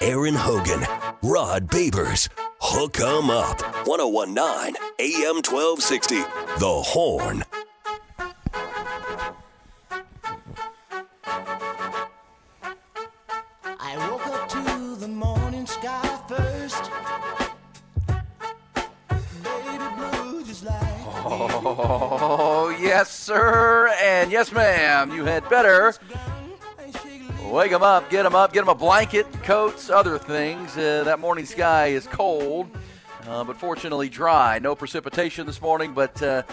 Aaron Hogan, Rod Babers, Hook 'em Up, 1019 AM 1260, The Horn. I woke up to the morning sky first. Baby blue just like Oh, yes, sir, and yes, ma'am. You had better wake them up, get them up, get them a blanket, coats, other things. Uh, that morning sky is cold, uh, but fortunately dry. No precipitation this morning, but uh,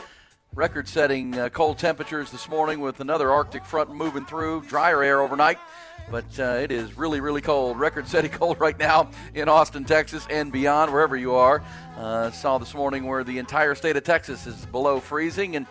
record setting uh, cold temperatures this morning with another Arctic front moving through, drier air overnight. But uh, it is really, really cold. Record setting cold right now in Austin, Texas, and beyond, wherever you are. Uh, saw this morning where the entire state of Texas is below freezing, and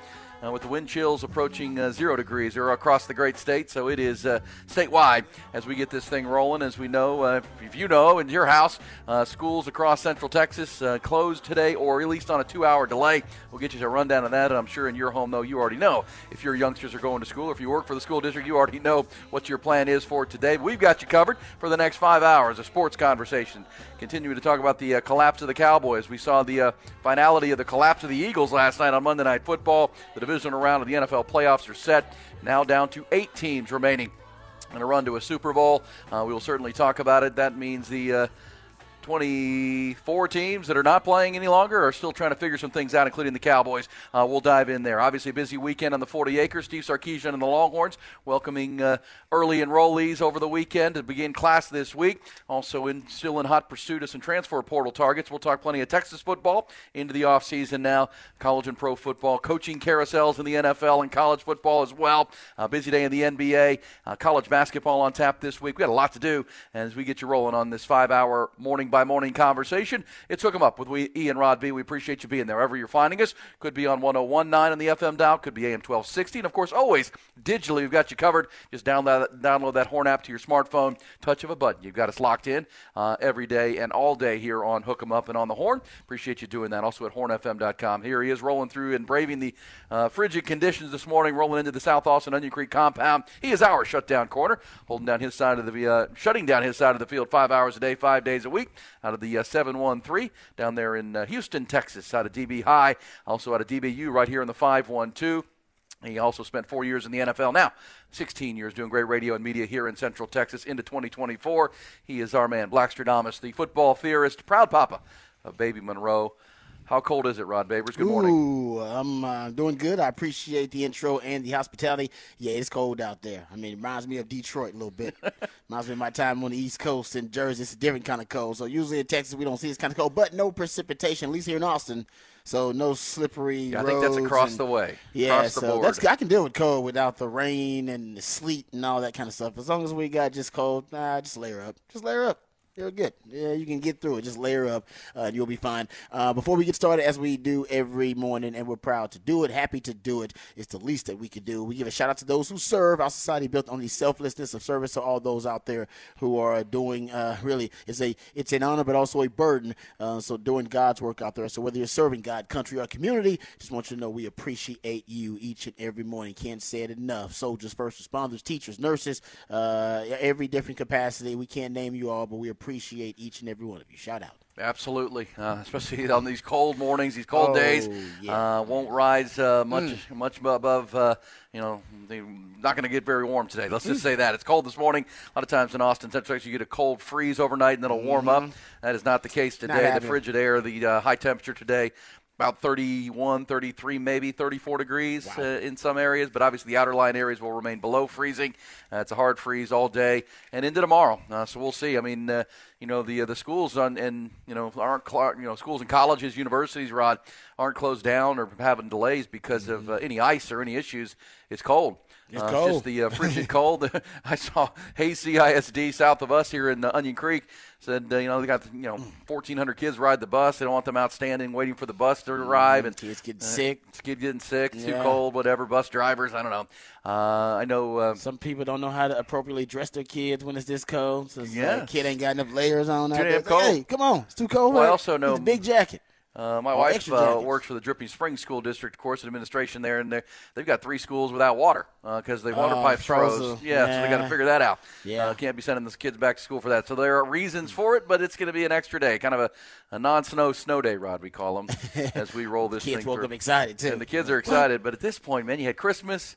uh, with the wind chills approaching uh, zero degrees or across the great state. So it is uh, statewide as we get this thing rolling. As we know, uh, if you know in your house, uh, schools across Central Texas uh, closed today or at least on a two hour delay. We'll get you a rundown of that. And I'm sure in your home, though, you already know. If your youngsters are going to school or if you work for the school district, you already know what your plan is for today. We've got you covered for the next five hours of sports conversation. Continuing to talk about the uh, collapse of the Cowboys. We saw the uh, finality of the collapse of the Eagles last night on Monday Night Football. The divisional round of the NFL playoffs are set. Now down to eight teams remaining in a run to a Super Bowl. Uh, we will certainly talk about it. That means the uh, 24 teams that are not playing any longer are still trying to figure some things out, including the Cowboys. Uh, we'll dive in there. Obviously, a busy weekend on the 40 acres. Steve Sarkisian and the Longhorns welcoming uh, early enrollees over the weekend to begin class this week. Also, in still in hot pursuit of some transfer portal targets. We'll talk plenty of Texas football into the offseason now. College and pro football, coaching carousels in the NFL and college football as well. Busy day in the NBA. Uh, college basketball on tap this week. We got a lot to do as we get you rolling on this five-hour morning by morning conversation. It's Hook 'em Up with we, Ian Rod B. We appreciate you being there. Wherever you're finding us, could be on 1019 on the FM dial, could be AM 1260. And of course, always digitally, we've got you covered. Just download, download that Horn app to your smartphone, touch of a button. You've got us locked in uh, every day and all day here on Hook 'em Up and on the Horn. Appreciate you doing that. Also at hornfm.com. Here he is rolling through and braving the uh, frigid conditions this morning, rolling into the South Austin Onion Creek compound. He is our shutdown corner, holding down his side of the, uh, shutting down his side of the field five hours a day, five days a week out of the uh, 713 down there in uh, Houston, Texas, out of DB High, also out of DBU right here in the 512. He also spent four years in the NFL. Now, 16 years doing great radio and media here in Central Texas into 2024. He is our man, Blackstradamus, the football theorist, proud papa of Baby Monroe. How cold is it, Rod Babers? Good morning. Ooh, I'm uh, doing good. I appreciate the intro and the hospitality. Yeah, it's cold out there. I mean, it reminds me of Detroit a little bit. reminds me of my time on the East Coast in Jersey. It's a different kind of cold. So usually in Texas we don't see this kind of cold, but no precipitation. At least here in Austin. So no slippery. Yeah, I think that's across and- the way. Yeah, across the so board. that's I can deal with cold without the rain and the sleet and all that kind of stuff. As long as we got just cold, nah, just layer up. Just layer up. You're good. Yeah, you can get through it. Just layer up, uh, and you'll be fine. Uh, before we get started, as we do every morning, and we're proud to do it, happy to do it. It's the least that we could do. We give a shout out to those who serve. Our society built on the selflessness of service to all those out there who are doing. Uh, really, it's a it's an honor, but also a burden. Uh, so doing God's work out there. So whether you're serving God, country, or community, just want you to know we appreciate you each and every morning. Can't say it enough. Soldiers, first responders, teachers, nurses, uh, every different capacity. We can't name you all, but we appreciate each and every one of you. Shout out. Absolutely, uh, especially on these cold mornings, these cold Oh, days. yeah. Uh, won't rise uh, much much above. Uh, you know, they're not going to get very warm today. Let's just say that it's cold this morning. A lot of times in Austin, Texas, you get a cold freeze overnight and then it'll warm up. That is not the case today. The frigid air, the uh, high temperature today. About 31, 33, maybe 34 degrees uh, in some areas, but obviously the outer line areas will remain below freezing. Uh, it's a hard freeze all day and into tomorrow. Uh, so we'll see. I mean, uh, you know, the uh, the schools on and you know aren't you know schools and colleges, universities, Rod, aren't closed down or having delays because of uh, any ice or any issues. It's cold. It's uh, cold. Just the uh, frigid cold. I saw Hays CISD south of us here in uh, Onion Creek said uh, you know they got you know 1,400 kids ride the bus. They don't want them outstanding waiting for the bus to arrive and Kids getting uh, sick. Kids getting sick. It's too cold. Whatever. Bus drivers. I don't know. Uh, I know. Uh, Some people don't know how to appropriately dress their kids when it's this cold. So Yeah. like, kid ain't got enough layers on. out Too there. damn like, cold. hey, come on, it's too cold. Well, I also know- It's a big jacket. Uh, my Oh, wife uh, works for the Dripping Springs School District, of course, administration there, and they've got three schools without water because they water Oh, pipes froze. Yeah, so they got to figure that out. Yeah. uh, can't be sending the kids back to school for that. So there are reasons for it, but it's going to be an extra day, kind of a, a non-snow snow day, Rod. We call them as we roll this Kids thing woke through. up excited too. And the kids are excited, but at this point, man, you had Christmas,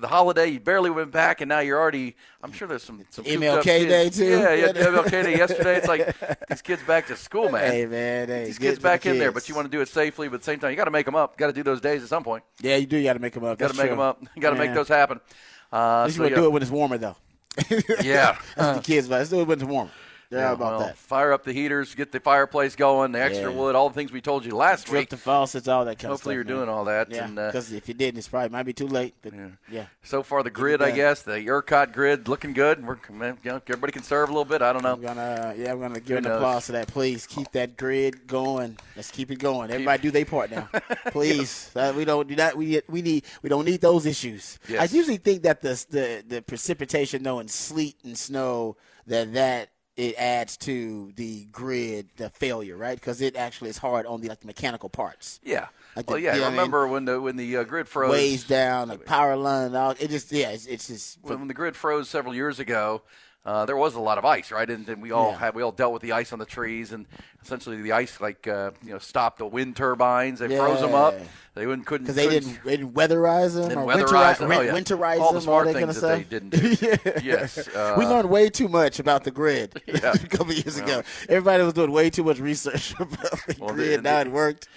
the holiday, you barely went back, and now you're already. I'm sure there's some some MLK. Day, too. Yeah, yeah, MLK Day yesterday. It's like these kids back to school, man. Hey man, hey, These kids back the in there, but you want to do it safely. But at the same time, you got to make them up. Got to do those days at some point. Yeah, you do. You got to make them up. Got to make true. them up. You got to make those happen. Uh, At least so, you yeah. do it when it's warmer though. Yeah. That's the kids, but let's do it when it's warmer. Yeah, Yeah, about well, that. Fire up the heaters, get the fireplace going, the extra Yeah. wood, all the things we told you last Drip week. the faucets, all that kind Hopefully, you're of stuff. doing all that. Yeah, And uh, because if you didn't, it's probably might be too late. But Yeah. yeah, so far, the grid, I guess, the ERCOT grid, looking good. We're, man, you know, everybody can serve a little bit. I don't know. I'm gonna yeah, I'm gonna give an knows? applause to that. Please keep that grid going. Let's keep it going. Everybody do their part now, please. Uh, we don't do that. We we need we don't need those issues. Yes. I usually think that the the the precipitation, though, and sleet and snow, that that it adds to the grid, the failure, right? Because it actually is hard on the like the mechanical parts. Yeah. Like well, the- yeah. you know I I mean? remember when the when the uh, grid froze. Ways down, like power line, all it just yeah, it's, it's just when the grid froze several years ago, uh, there was a lot of ice, right? And, and we all Yeah. had we all dealt with the ice on the trees, and essentially the ice like uh, you know stopped the wind turbines. They froze them up. They wouldn't couldn't because they didn't, they didn't weatherize them didn't or winterize, them. Oh, yeah. winterize all the smart all things that they didn't do. yes, uh, we learned way too much about the grid Yeah. a couple years ago. Everybody was doing way too much research about the Well, grid. now it worked.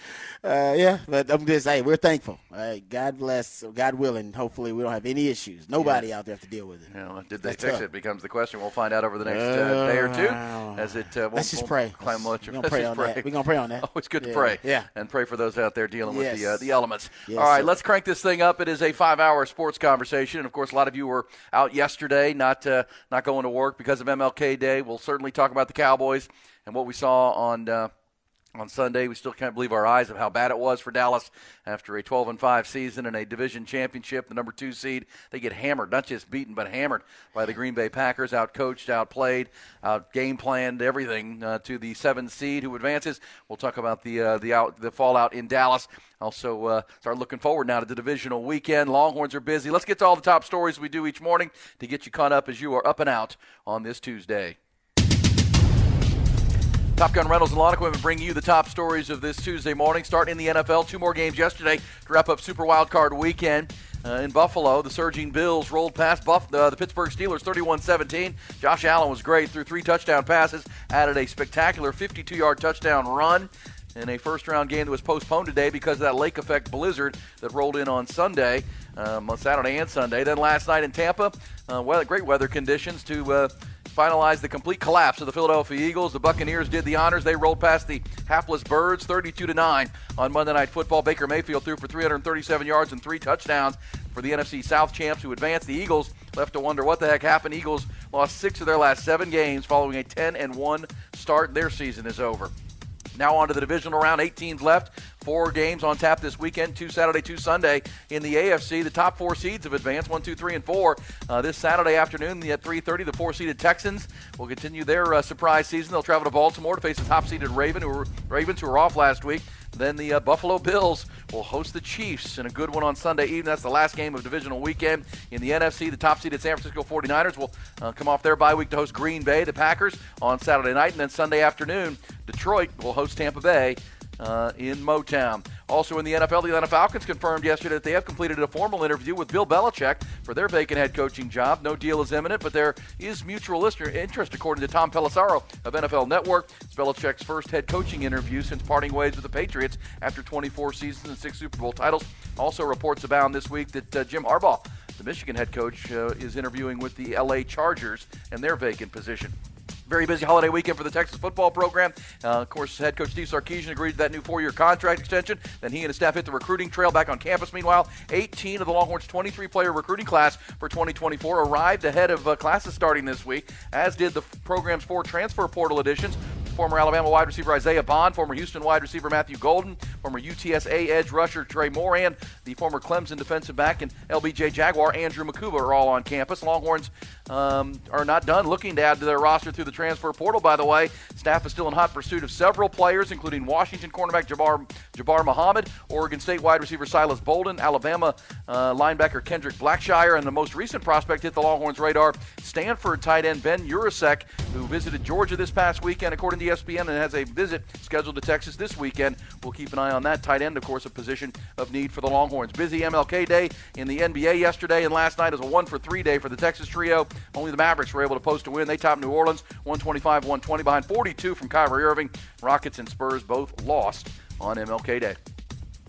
Uh, yeah, but I'm just saying we're thankful. All right, God bless. God willing, hopefully we don't have any issues. Nobody out there have to deal with it. Know, did they That's fix tough. it? Becomes the question. We'll find out over the next uh, day or two. As it, uh, won't- Let's just won't pray. Climb much. We're gonna pray on pray. that. We're gonna pray on that. Oh, it's good to pray. Yeah. And pray for those out there dealing with the uh, the elements. Yes, All right, sir. let's crank this thing up. It is a five-hour sports conversation. And of course, a lot of you were out yesterday, not uh, not going to work because of MLK Day. We'll certainly talk about the Cowboys and what we saw on. Uh, on Sunday, we still can't believe our eyes of how bad it was for Dallas after a 12 and 5 season and a division championship. The number two seed, they get hammered, not just beaten, but hammered by the Green Bay Packers, outcoached, outplayed, out game planned, everything uh, to the seven seed who advances. We'll talk about the uh, the out the fallout in Dallas. Also, uh, start looking forward now to the divisional weekend. Longhorns are busy. Let's get to all the top stories we do each morning to get you caught up as you are up and out on this Tuesday. Top Gun Rentals and Lawn Equipment bring you the top stories of this Tuesday morning. Starting in the NFL, two more games yesterday to wrap up Super Wild Card Weekend. Uh, in Buffalo, the surging Bills rolled past Buff- uh, the Pittsburgh Steelers 31-17. Josh Allen was great, threw three touchdown passes, added a spectacular 52-yard touchdown run in a first-round game that was postponed today because of that lake effect blizzard that rolled in on Sunday, um, on Saturday and Sunday. Then last night in Tampa, uh, great weather conditions to uh, finalized the complete collapse of the Philadelphia Eagles. The Buccaneers did the honors. They rolled past the hapless Birds 32 to 9 on Monday Night Football. Baker Mayfield threw for 337 yards and three touchdowns for the NFC South champs who advanced. The Eagles left to wonder what the heck happened. Eagles lost 6 of their last 7 games following a 10 and 1 start. Their season is over. Now on to the divisional round. Eight teams left. Four games on tap this weekend. Two Saturday, two Sunday in the AFC. The top four seeds have advanced. One, two, three, and four. Uh, this Saturday afternoon at 3:30, the four-seeded Texans will continue their uh, surprise season. They'll travel to Baltimore to face the top-seeded Raven, who were, Ravens, who were off last week. Then the uh, Buffalo Bills will host the Chiefs in a good one on Sunday evening. That's the last game of divisional weekend. In the NFC, the top seeded San Francisco 49ers will uh, come off their bye week to host Green Bay, the Packers, on Saturday night. And then Sunday afternoon, Detroit will host Tampa Bay uh, in Motown. Also in the NFL, the Atlanta Falcons confirmed yesterday that they have completed a formal interview with Bill Belichick for their vacant head coaching job. No deal is imminent, but there is mutual interest, according to Tom Pelissero of NFL Network. It's Belichick's first head coaching interview since parting ways with the Patriots after 24 seasons and six Super Bowl titles. Also, reports abound this week that uh, Jim Harbaugh, the Michigan head coach, uh, is interviewing with the LA Chargers and their vacant position. Very busy holiday weekend for the Texas football program. Uh, of course, head coach Steve Sarkisian agreed to that new four-year contract extension. Then he and his staff hit the recruiting trail back on campus. Meanwhile, 18 of the Longhorns' 23-player recruiting class for 2024 arrived ahead of uh, classes starting this week, as did the program's four transfer portal additions. Former Alabama wide receiver Isaiah Bond, former Houston wide receiver Matthew Golden, former UTSA edge rusher Trey Moore, and the former Clemson defensive back and LBJ Jaguar Andrew Mukuba are all on campus. Longhorns um, are not done looking to add to their roster through the transfer portal, by the way. Staff is still in hot pursuit of several players, including Washington cornerback Jabbar, Jabbar Muhammad, Oregon State wide receiver Silas Bolden, Alabama uh, linebacker Kendrick Blackshire, and the most recent prospect hit the Longhorns' radar, Stanford tight end Ben Yurosek, who visited Georgia this past weekend, according to ESPN, and has a visit scheduled to Texas this weekend. We'll keep an eye on that tight end, of course, a position of need for the Longhorns. Busy MLK Day in the NBA yesterday and last night is a one for three day for the Texas trio. Only the Mavericks were able to post a win. They topped New Orleans 125 120 behind 42 from Kyrie Irving. Rockets and Spurs both lost on MLK Day.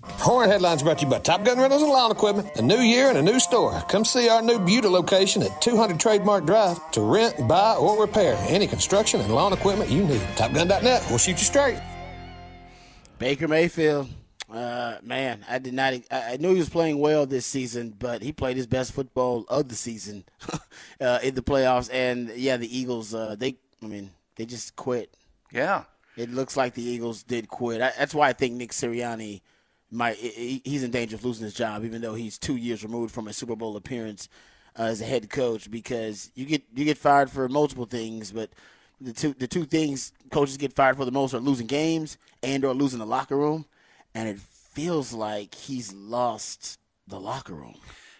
Horn Headlines brought to you by Top Gun Rentals and Lawn Equipment. A new year and a new store. Come see our new Buda location at 200 Trademark Drive to rent, buy, or repair any construction and lawn equipment you need. TopGun.net. We'll shoot you straight. Baker Mayfield, uh, man, I did not. I, I knew he was playing well this season, but he played his best football of the season uh, in the playoffs. And yeah, the Eagles, uh, they, I mean, they just quit. Yeah. It looks like the Eagles did quit. I, that's why I think Nick Sirianni might. He's in danger of losing his job, even though he's two years removed from a Super Bowl appearance uh, as a head coach. Because you get you get fired for multiple things, but the two the two things coaches get fired for the most are losing games and or losing the locker room. And it feels like he's lost the locker room.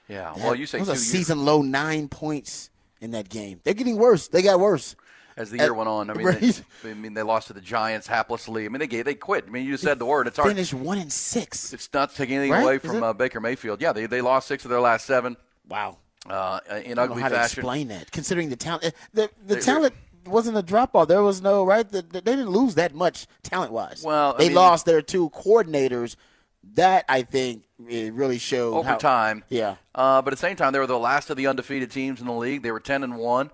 Yeah. Well, you say it was two a years. season low nine points in that game. They're getting worse. They got worse. As the year went on. I mean, right. they, I mean, they lost to the Giants haplessly. I mean, they gave, they quit. I mean, you just said the word. It's hard. Finished one and six. It's not taking anything Right? away from uh, Baker Mayfield. Yeah, they, they lost six of their last seven Wow. uh, in I don't know ugly how to explain that, considering the talent. uh, The the They- talent wasn't a drop off. There was no right. The, the- they didn't lose that much talent wise. Well, I they mean- lost their two coordinators. That I think it really showed over how- time. Yeah. Uh, but at the same time, they were the last of the undefeated teams in the league. They were ten and one.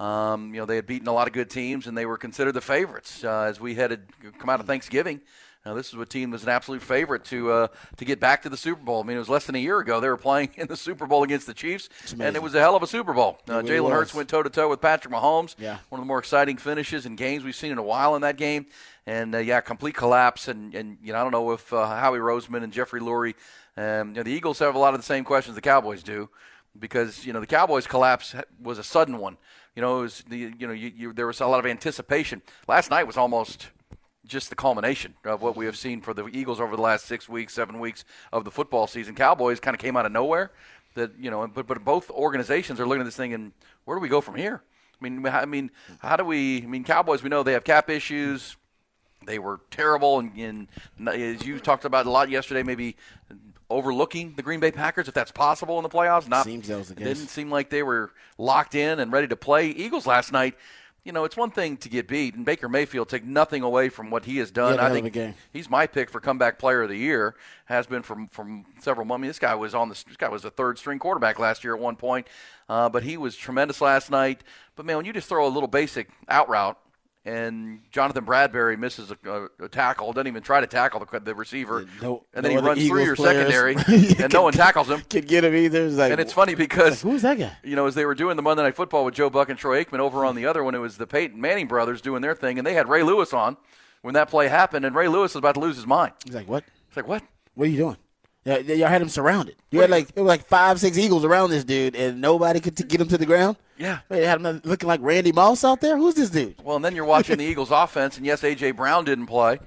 Um, you know, they had beaten a lot of good teams, and they were considered the favorites uh, as we headed come out of Thanksgiving. Now, this is a team that was an absolute favorite to uh, to get back to the Super Bowl. I mean, it was less than a year ago they were playing in the Super Bowl against the Chiefs, and it was a hell of a Super Bowl. Uh, really Jalen Hurts went toe to toe with Patrick Mahomes. Yeah. one of the more exciting finishes and games we've seen in a while in that game. And uh, yeah, complete collapse. And, and you know, I don't know if uh, Howie Roseman and Jeffrey Lurie, um, you know, the Eagles have a lot of the same questions the Cowboys do, because you know the Cowboys collapse was a sudden one. You know, it was the you know you, you, there was a lot of anticipation. Last night was almost just the culmination of what we have seen for the Eagles over the last six weeks, seven weeks of the football season. Cowboys kind of came out of nowhere. That you know, but but both organizations are looking at this thing and where do we go from here? I mean, I mean, how do we? I mean, Cowboys. We know they have cap issues. They were terrible, and, and as you talked about a lot yesterday, maybe overlooking the Green Bay Packers if that's possible in the playoffs. Not Seems that was the case. didn't seem like they were locked in and ready to play. Eagles last night. You know, it's one thing to get beat, and Baker Mayfield take nothing away from what he has done. a I think he's my pick for comeback player of the year. Has been from from several. I mean, this guy was on the this guy was a third string quarterback last year at one point, uh, but he was tremendous last night. But man, when you just throw a little basic out route and Jonathan Bradberry misses a, a, a tackle, doesn't even try to tackle the, the receiver, No- and then no he runs through your players. secondary, and no one tackles him. Could get him either. It's like, And it's funny because who's that guy? you know, as they were doing the Monday Night Football with Joe Buck and Troy Aikman over on the other one, it was the Peyton Manning brothers doing their thing, and they had Ray Lewis on when that play happened, and Ray Lewis was about to lose his mind. He's like, what? He's like, what? What are you doing? Yeah, y'all had him surrounded. You had like it was like five, six Eagles around this dude, and nobody could t- get him to the ground. Yeah. Wait, they had him looking like Randy Moss out there. Who's this dude? Well, and then you're watching the Eagles' offense, and yes, A.J. Brown didn't play.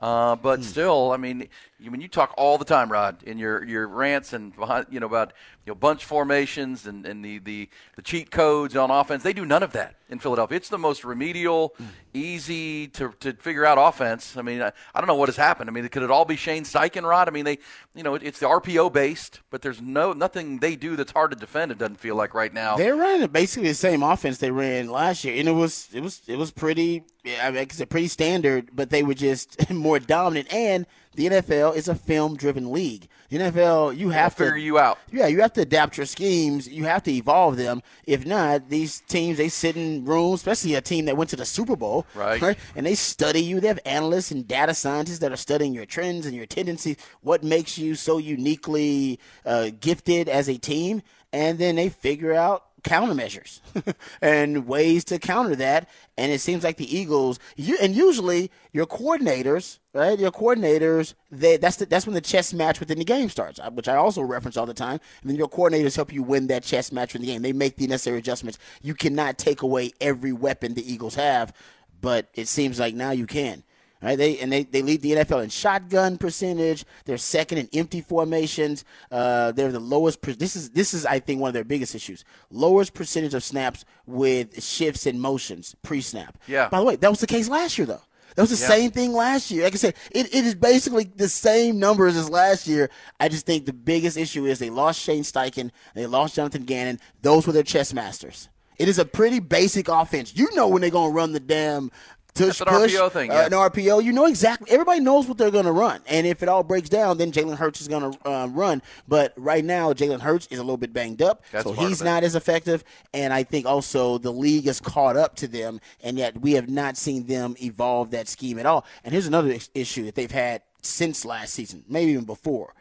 Uh, Hmm. but still, I mean, you, when you talk all the time, Rod, in your, your rants and behind, you know about you know bunch formations and, and the, the, the cheat codes on offense, they do none of that in Philadelphia. It's the most remedial, easy to, to figure out offense. I mean, I, I don't know what has happened. I mean, could it all be Shane Steichen, Rod? I mean, they you know it, it's the RPO based, but there's no nothing they do that's hard to defend. It doesn't feel like right now. They're running basically the same offense they ran last year, and it was it was it was pretty. I mean, it's pretty standard, but they were just more dominant. And the NFL is a film-driven league. The NFL, you have to figure you out. Yeah, you have to adapt your schemes. You have to evolve them. If not, these teams they sit in rooms, especially a team that went to the Super Bowl, Right. And they study you. They have analysts and data scientists that are studying your trends and your tendencies. What makes you so uniquely uh, gifted as a team? And then they figure out countermeasures and ways to counter that. And it seems like the Eagles, you, and usually your coordinators, right? Your coordinators, they, that's the, that's when the chess match within the game starts, uh, which I also reference all the time. And then your coordinators help you win that chess match in the game. They make the necessary adjustments. You cannot take away every weapon the Eagles have, but it seems like now you can. Right, they and they, they lead the NFL in shotgun percentage. They're second in empty formations. Uh, they're the lowest. Per- this is this is I think one of their biggest issues. Lowest percentage of snaps with shifts and motions pre-snap. Yeah. By the way, that was the case last year though. That was the Yeah. same thing last year. Like I said, it, it is basically the same numbers as last year. I just think the biggest issue is they lost Shane Steichen, they lost Jonathan Gannon. Those were their chess masters. It is a pretty basic offense. You know when they're going to run the damn tush That's an push, RPO thing, uh, an RPO. You know exactly. Everybody knows what they're going to run, and if it all breaks down, then Jalen Hurts is going to um, run. But right now, Jalen Hurts is a little bit banged up, That's so he's not as effective. And I think also the league has caught up to them, and yet we have not seen them evolve that scheme at all. And here's another issue that they've had since last season, maybe even before.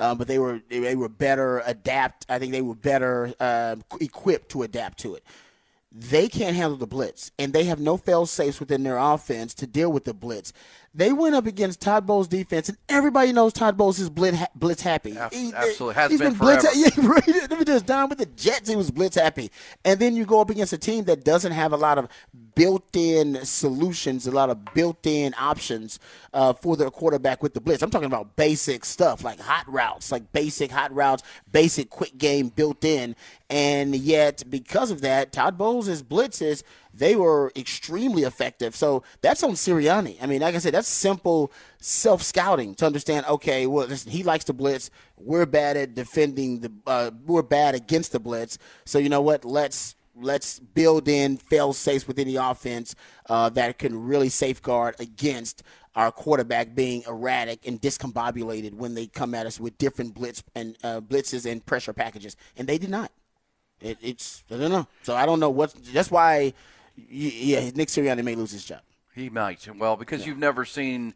Um, but they were they, they were better adapt. I think they were better uh, equipped to adapt to it they can't handle the blitz, and they have no fail safes within their offense to deal with the blitz. They went up against Todd Bowles' defense, and everybody knows Todd Bowles is blitz, blitz happy. He- absolutely. Has he's been blitz. forever. Yeah, right. Let me just down with the Jets. He was blitz happy, and then you go up against a team that doesn't have a lot of built-in solutions, a lot of built-in options uh, for their quarterback with the blitz. I'm talking about basic stuff like hot routes, like basic hot routes, basic quick game built in, and yet because of that, Todd Bowles' blitzes they were extremely effective. So that's on Sirianni. I mean, like I said, that's simple self scouting to understand. Okay, well, listen, he likes to blitz. We're bad at defending the. Uh, we're bad against the blitz. So you know what? Let's let's build in fail safes within the offense uh, that can really safeguard against our quarterback being erratic and discombobulated when they come at us with different blitz and uh, blitzes and pressure packages, and they did not. It, it's I don't know. So I don't know what. That's why, yeah, Nick Sirianni may lose his job. He might. Well, because you've never seen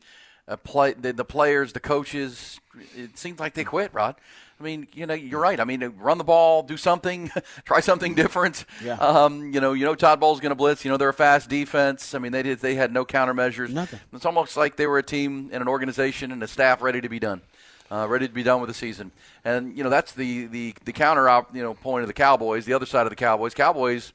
a play the, the players, the coaches. It seems like they quit, Rod. I mean, you know, you're right. I mean, run the ball, do something, try something different. Yeah. Um, you know, you know, Todd Bowles going to blitz. You know, they're a fast defense. I mean, they did. They had no countermeasures. Nothing. It's almost like they were a team and an organization and a staff ready to be done. Uh, ready to be done with the season, and you know that's the the the counter you know point of the Cowboys. The other side of the Cowboys, Cowboys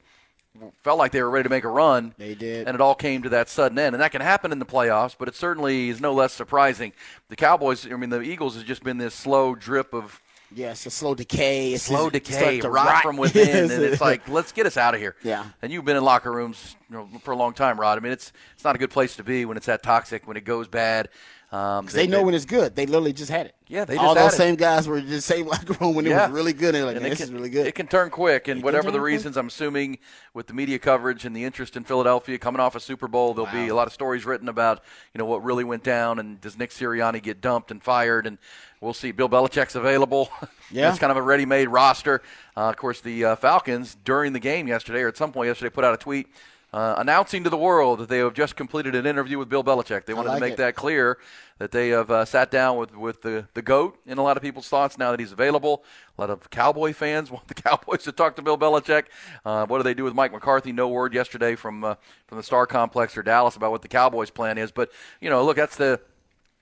felt like they were ready to make a run. They did. and it all came to that sudden end. And that can happen in the playoffs, but it certainly is no less surprising. The Cowboys, I mean, the Eagles has just been this slow drip of Yes, a slow decay. It's slow decay, to rot, from within, Yes. and it's like, let's get us out of here. Yeah. And you've been in locker rooms you know, for a long time, Rod. I mean, it's it's not a good place to be when it's that toxic, when it goes bad. Um, they know when it's good. They literally just had it. Yeah, they all just had those it. same guys were the same locker room when it was really good. And like, And man, it this can, is really good. It can turn quick, and can whatever the quick. reasons, I'm assuming with the media coverage and the interest in Philadelphia coming off a Super Bowl, there'll be a lot of stories written about you know what really went down, and does Nick Sirianni get dumped and fired, and we'll see. Bill Belichick's available. Yeah. it's kind of a ready-made roster. Uh, of course, the uh, Falcons during the game yesterday, or at some point yesterday, put out a tweet. Uh, announcing to the world that they have just completed an interview with Bill Belichick. They wanted like to make it. that clear that they have uh, sat down with, with the, the GOAT in a lot of people's thoughts now that he's available. A lot of Cowboy fans want the Cowboys to talk to Bill Belichick. Uh, what do they do with Mike McCarthy? No word yesterday from uh, from the Star Complex or Dallas about what the Cowboys' plan is. But you know, look, that's the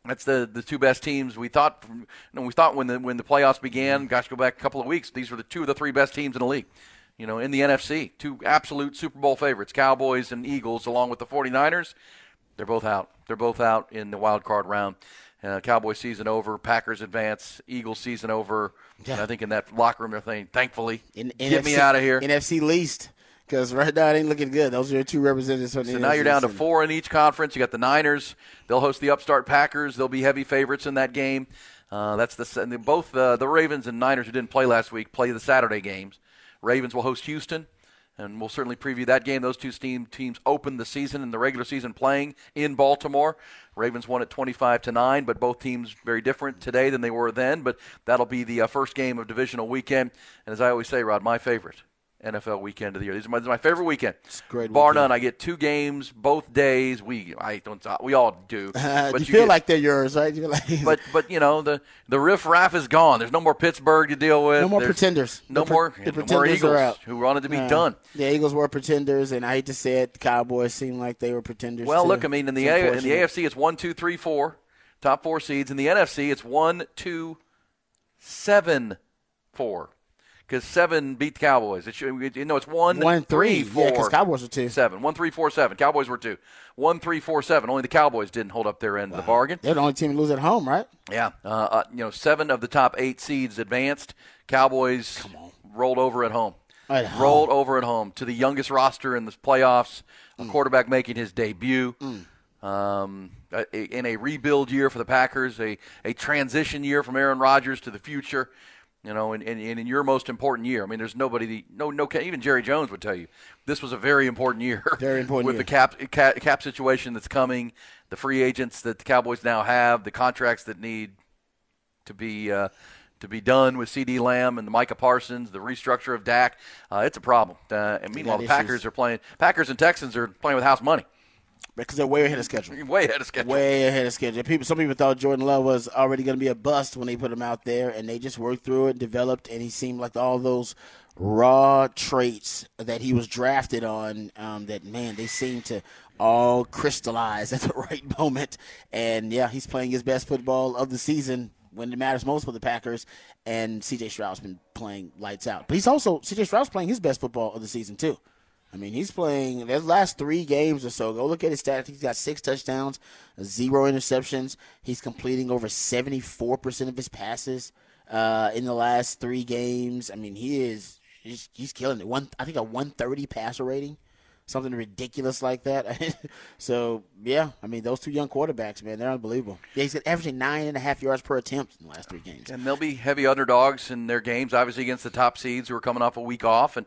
that's the, the two best teams. We thought you know, we thought when the when the playoffs began, gosh, go back a couple of weeks, these were the two of the three best teams in the league. You know, in the NFC, two absolute Super Bowl favorites, Cowboys and Eagles, along with the 49ers. They're both out. They're both out in the wild card round. Uh, Cowboys season over, Packers advance, Eagles season over. And I think in that locker room they're saying, thankfully, In, get me out of here. NFC least. Because right now it ain't looking good. Those are your two representatives So now you're down to four in each conference. You got the Niners. They'll host the upstart Packers. They'll be heavy favorites in that game. Uh, that's the and both uh, the Ravens and Niners who didn't play last week play the Saturday games. Ravens will host Houston, and we'll certainly preview that game. Those two team, teams opened the season in the regular season playing in Baltimore. Ravens won at 25 to nine, but both teams very different today than they were then. But that'll be the uh, first game of divisional weekend. And as I always say, Rod, my favorite NFL weekend of the year. This is my, this is my favorite weekend. great Bar weekend. none. I get two games both days. We I don't we all do. Uh, but you, feel get- like they're yours, right? You feel like, but but you know the the riff raff is gone. There's no more Pittsburgh to deal with. no more There's pretenders. No The more the no more pretenders Eagles are out. who wanted to be Yeah. done. The Eagles were pretenders, and I hate to say it, the Cowboys seemed like they were pretenders. Well, too. look, I mean, in the It's A- in the. AFC, it's one, two, three, four, top four seeds. In the NFC, it's one, two, seven, four, because seven beat the Cowboys. It should, you know, it's one, one three, three, yeah, because four, Cowboys were two. seven. One, three, four, seven. Cowboys were two. One, three, four, seven. Only the Cowboys didn't hold up their end of the bargain. They're the only team to lose at home, right? Yeah, uh, uh, you know, seven of the top eight seeds advanced. Cowboys rolled over at home. At home. rolled over at home to the youngest roster in the playoffs. A Mm. quarterback making his debut. Um, a- a- in a rebuild year for the Packers, a, a transition year from Aaron Rodgers to the future. You know, and, and, and in your most important year, I mean, there's nobody, the, no, no, even Jerry Jones would tell you this was a very important year. Very important with year. the cap, cap cap situation that's coming, the free agents that the Cowboys now have, the contracts that need to be uh, to be done with CeeDee Lamb and the Micah Parsons, the restructure of Dak. Uh, it's a problem. Uh, and meanwhile, the Packers are playing. Packers and Texans are playing with house money, Because they're way ahead of schedule. way ahead of schedule. Way ahead of schedule. People, some people thought Jordan Love was already going to be a bust when they put him out there, and they just worked through it, developed, and he seemed like all those raw traits that he was drafted on. Um, that man, they seem to all crystallize at the right moment. And yeah, he's playing his best football of the season when it matters most for the Packers. And C.J. Stroud's been playing lights out, but he's also C.J. Stroud's playing his best football of the season too. I mean, he's playing the last three games or so. Go look at his stats. He's got six touchdowns, zero interceptions. He's completing over 74% of his passes uh, in the last three games. I mean, he is he's, he's killing it. One, I think a 130 passer rating, something ridiculous like that. so, yeah, I mean, those two young quarterbacks, man, they're unbelievable. Yeah, he's averaging nine and a half yards per attempt in the last three games. And they'll be heavy underdogs in their games, obviously against the top seeds who are coming off a week off. And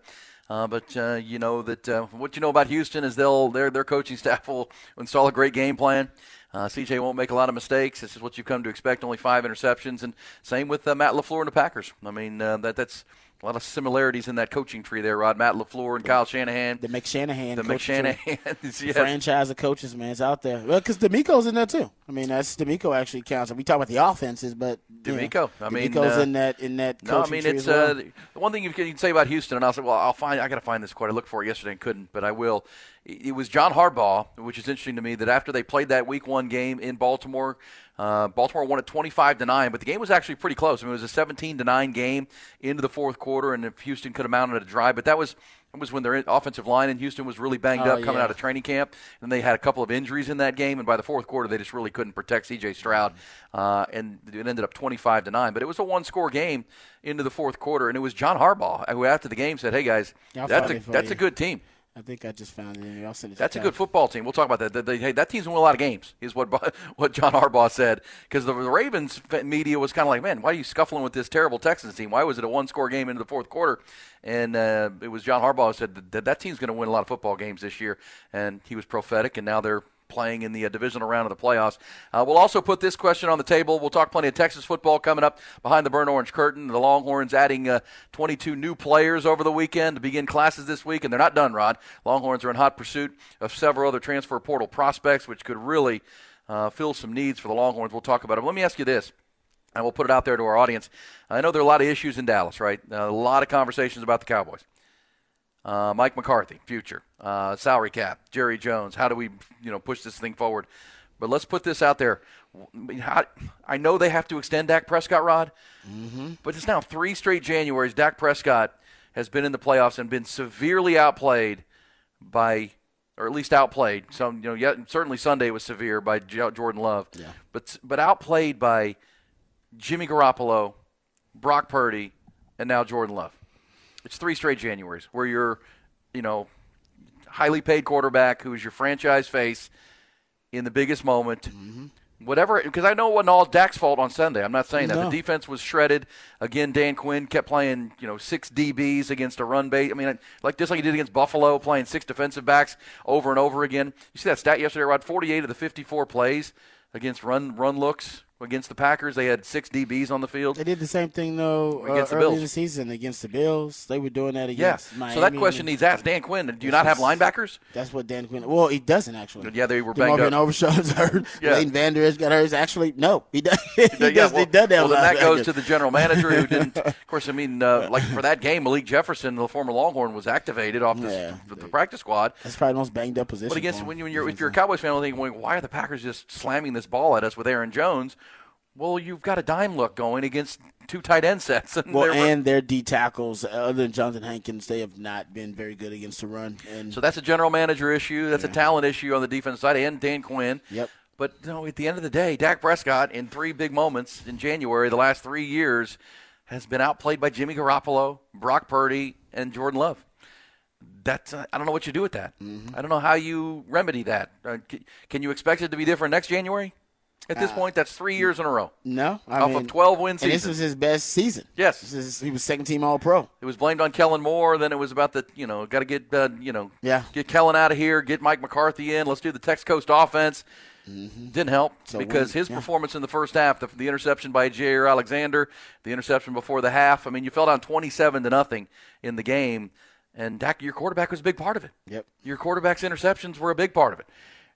uh, but uh, you know that uh, what you know about Houston is they'll their their coaching staff will install a great game plan. Uh, CJ won't make a lot of mistakes. This is what you've come to expect. Only five interceptions, and same with uh, Matt LaFleur and the Packers. I mean uh, that that's a lot of similarities in that coaching tree there, Rod. Matt LaFleur and Kyle Shanahan. The McShanahan, The. McShanahan, yes. franchise of coaches, man, it's out there. Well, because DeMeco's in there too. I mean, that's DeMeco actually counts. We talk about the offenses, but you know, DeMeco, I mean, DeMeco's uh, in that in that. No, I mean it's well. uh, the one thing you can, you can say about Houston, and I'll say, well, I'll find. I got to find this quote. I looked for it yesterday and couldn't, but I will. It it was John Harbaugh, which is interesting to me, that after they played that Week One game in Baltimore, uh, Baltimore won it twenty-five to nine, but the game was actually pretty close. I mean, it was a seventeen to nine game into the fourth quarter, and if Houston could have mounted a drive, but that was. That was when their offensive line in Houston was really banged Oh, up coming yeah. out of training camp, and they had a couple of injuries in that game. And by the fourth quarter, they just really couldn't protect C.J. Stroud, uh, and it ended up 25 to nine. But it was a one-score game into the fourth quarter, and it was John Harbaugh who, after the game, said, "Hey guys, I'll that's a that's you. a good team. I think I just found it in there. I'll send it. That's a good football team. We'll talk about that. They- hey, that team's gonna a lot of games, is what what John Harbaugh said. Because the, the Ravens media was kind of like, man, why are you scuffling with this terrible Texans team? Why was it a one-score game into the fourth quarter? And uh, it was John Harbaugh who said that that team's going to win a lot of football games this year, and he was prophetic. And now they're playing in the uh, divisional round of the playoffs. Uh, we'll also put this question on the table. We'll talk plenty of Texas football coming up behind the burnt orange curtain. The Longhorns adding uh, 22 new players over the weekend to begin classes this week, and they're not done, Rod. Longhorns are in hot pursuit of several other transfer portal prospects, which could really uh, fill some needs for the Longhorns. We'll talk about it. Let me ask you this. And we'll put it out there to our audience. I know there are a lot of issues in Dallas, right? A lot of conversations about the Cowboys. Uh, Mike McCarthy, future, uh, salary cap, Jerry Jones. How do we, you know, push this thing forward? But let's put this out there. How, I know they have to extend Dak Prescott, Rod, but it's now three straight Januaries. Dak Prescott has been in the playoffs and been severely outplayed by, or at least outplayed. Some, you know, yet certainly Sunday was severe by Jo- Jordan Love, yeah. but but outplayed by Jimmy Garoppolo, Brock Purdy, and now Jordan Love. It's three straight Januaries where you're, you know, highly paid quarterback who is your franchise face in the biggest moment. Mm-hmm. Whatever, because I know it wasn't all Dak's fault on Sunday. I'm not saying that. No. The defense was shredded. Again, Dan Quinn kept playing, you know, six DBs against a run bait. I mean, like just like he did against Buffalo, playing six defensive backs over and over again. You see that stat yesterday, Rod? 48 of the 54 plays against run run looks against the Packers. They had six DBs on the field. They did the same thing though uh, Against the early in Bills. the season against the Bills. They were doing that Yeah. against Miami. So that question needs asked. Dan Quinn, do you not have linebackers? That's what Dan Quinn. Well, he doesn't actually. Yeah, they were banged over up. Overshown's hurt. Yeah. Leighton Vander Esch got hurt. Actually, no, he does. he does. Well, he does well, then that goes to the general manager who didn't. Of course, I mean, uh, like for that game, Malik Jefferson, the former Longhorn, was activated off the, Yeah. the, the practice squad. That's probably the most banged up position. But against when, you, when you're if you're a Cowboys fan, thinking, why are the Packers just slamming this ball at us with Aaron Jones? Well, you've got a dime look going against two tight end sets, and Well, and their D tackles, other than Johnathan Hankins, they have not been very good against the run. And So that's a general manager issue. That's a talent issue on the defense side, and Dan Quinn. Yep. But you know, at the end of the day, Dak Prescott in three big moments in January, the last three years, has been outplayed by Jimmy Garoppolo, Brock Purdy, and Jordan Love. That's uh, I don't know what you do with that. Mm-hmm. I don't know how you remedy that. Uh, c- can you expect it to be different next January? At this point, that's three years in a row. no, I Off mean, of 12 wins. and this was his best season. Yes. This is, he was second team All Pro. It was blamed on Kellen Moore. Then it was about the, you know, got to get, uh, you know, Yeah. get Kellen out of here, get Mike McCarthy in. Let's do the Tex Coast offense. Didn't help Mm-hmm. So because when- his yeah. performance in the first half, the, the interception by Jaire Alexander, the interception before the half. I mean, you fell down twenty-seven to nothing in the game, and Dak, your quarterback was a big part of it. Yep. Your quarterback's interceptions were a big part of it.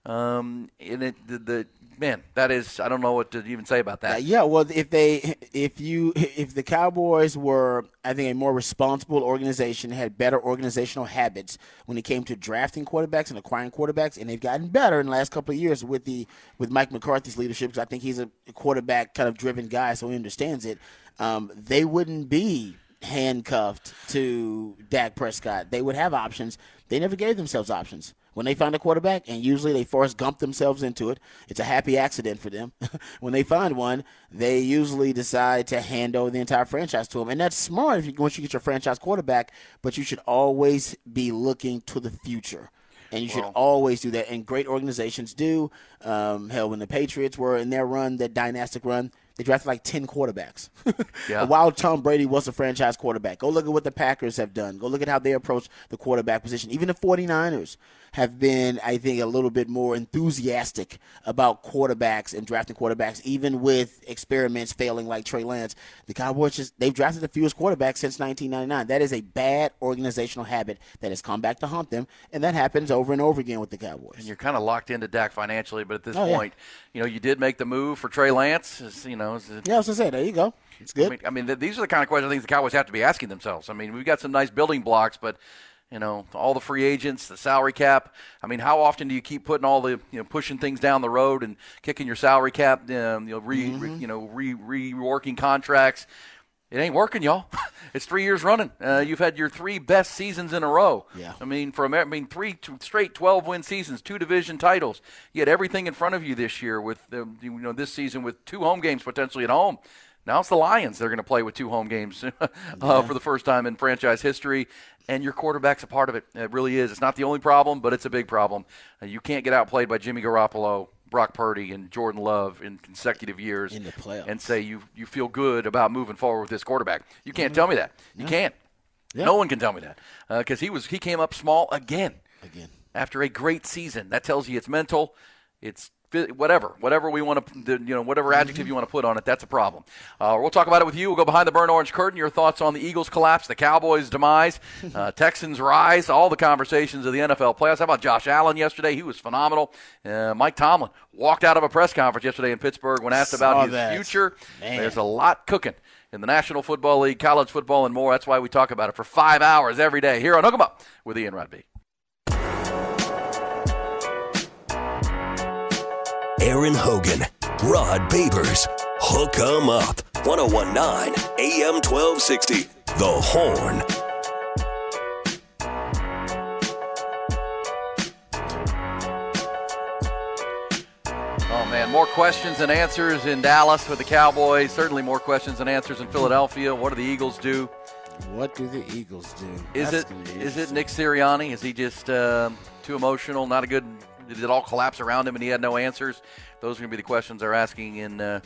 Um, and it, the, the man, that is, I don't know what to even say about that. yeah, well, if they, if you, if the Cowboys were, I think, a more responsible organization, had better organizational habits when it came to drafting quarterbacks and acquiring quarterbacks, and they've gotten better in the last couple of years with the with Mike McCarthy's leadership. Because I think he's a quarterback kind of driven guy, so he understands it. Um, they wouldn't be handcuffed to Dak Prescott. They would have options. They never gave themselves options. When they find a quarterback, and usually they force gump themselves into it, it's a happy accident for them. when they find one, they usually decide to hand over the entire franchise to him, and that's smart if you once you get your franchise quarterback. But you should always be looking to the future. And you should always do that. And great organizations do. Um, hell, when the Patriots were in their run, that dynastic run, they drafted like 10 quarterbacks. Yeah. While Tom Brady was a franchise quarterback. Go look at what the Packers have done. Go look at how they approach the quarterback position. Even the 49ers have been, I think, a little bit more enthusiastic about quarterbacks and drafting quarterbacks, even with experiments failing like Trey Lance. The Cowboys just, they've drafted the fewest quarterbacks since 1999. That is a bad organizational habit that has come back to haunt them, and that happens over and over again with the Cowboys. And you're kind of locked into Dak financially, but at this Oh, yeah. point, you know, you did make the move for Trey Lance. It's, you know, it's, Yeah, I was gonna say, there you go. It's I good. mean, I mean, th- these are the kind of questions I think the Cowboys have to be asking themselves. I mean, we've got some nice building blocks, but you know, all the free agents, the salary cap. I mean, how often do you keep putting all the you know pushing things down the road and kicking your salary cap? Um, you know, re, Mm-hmm. re- you know, re reworking contracts. It ain't working, y'all. it's three years running. Uh, you've had your three best seasons in a row. Yeah. I mean, for Amer- I mean, three t- straight twelve-win seasons, two division titles. You had everything in front of you this year with the, you know this season with two home games potentially at home. Now it's the Lions. They're going to play with two home games uh, for the first time in franchise history, and your quarterback's a part of it. It really is. It's not the only problem, but it's a big problem. Uh, you can't get outplayed by Jimmy Garoppolo, Brock Purdy, and Jordan Love in consecutive years In the playoffs. and say you you feel good about moving forward with this quarterback. You can't tell me that. You can't. No one can tell me that because he was he came up small again Again. after a great season. That tells you it's mental, it's whatever, whatever we want to, you know, whatever adjective you want to put on it. That's a problem. Uh, we'll talk about it with you. We'll go behind the burnt orange curtain. Your thoughts on the Eagles' collapse, the Cowboys' demise, uh, Texans' rise, all the conversations of the NFL playoffs. How about Josh Allen yesterday? He was phenomenal. Uh, Mike Tomlin walked out of a press conference yesterday in Pittsburgh when asked about his that. future. Man. There's a lot cooking. In the National Football League, college football, and more. That's why we talk about it for five hours every day here on Hook 'em Up with Ian Rodby. Aaron Hogan, Rod Babers, Hook 'em Up. 1019 AM 1260. The Horn. Oh man, more questions and answers in Dallas with the Cowboys. Certainly more questions and answers in Philadelphia. What do the Eagles do? What do the Eagles do? Is That's it gonna be is it. Nick Sirianni? Is he just um too emotional? Not a good? Did it all collapse around him and he had no answers? Those are going to be the questions they're asking in uh,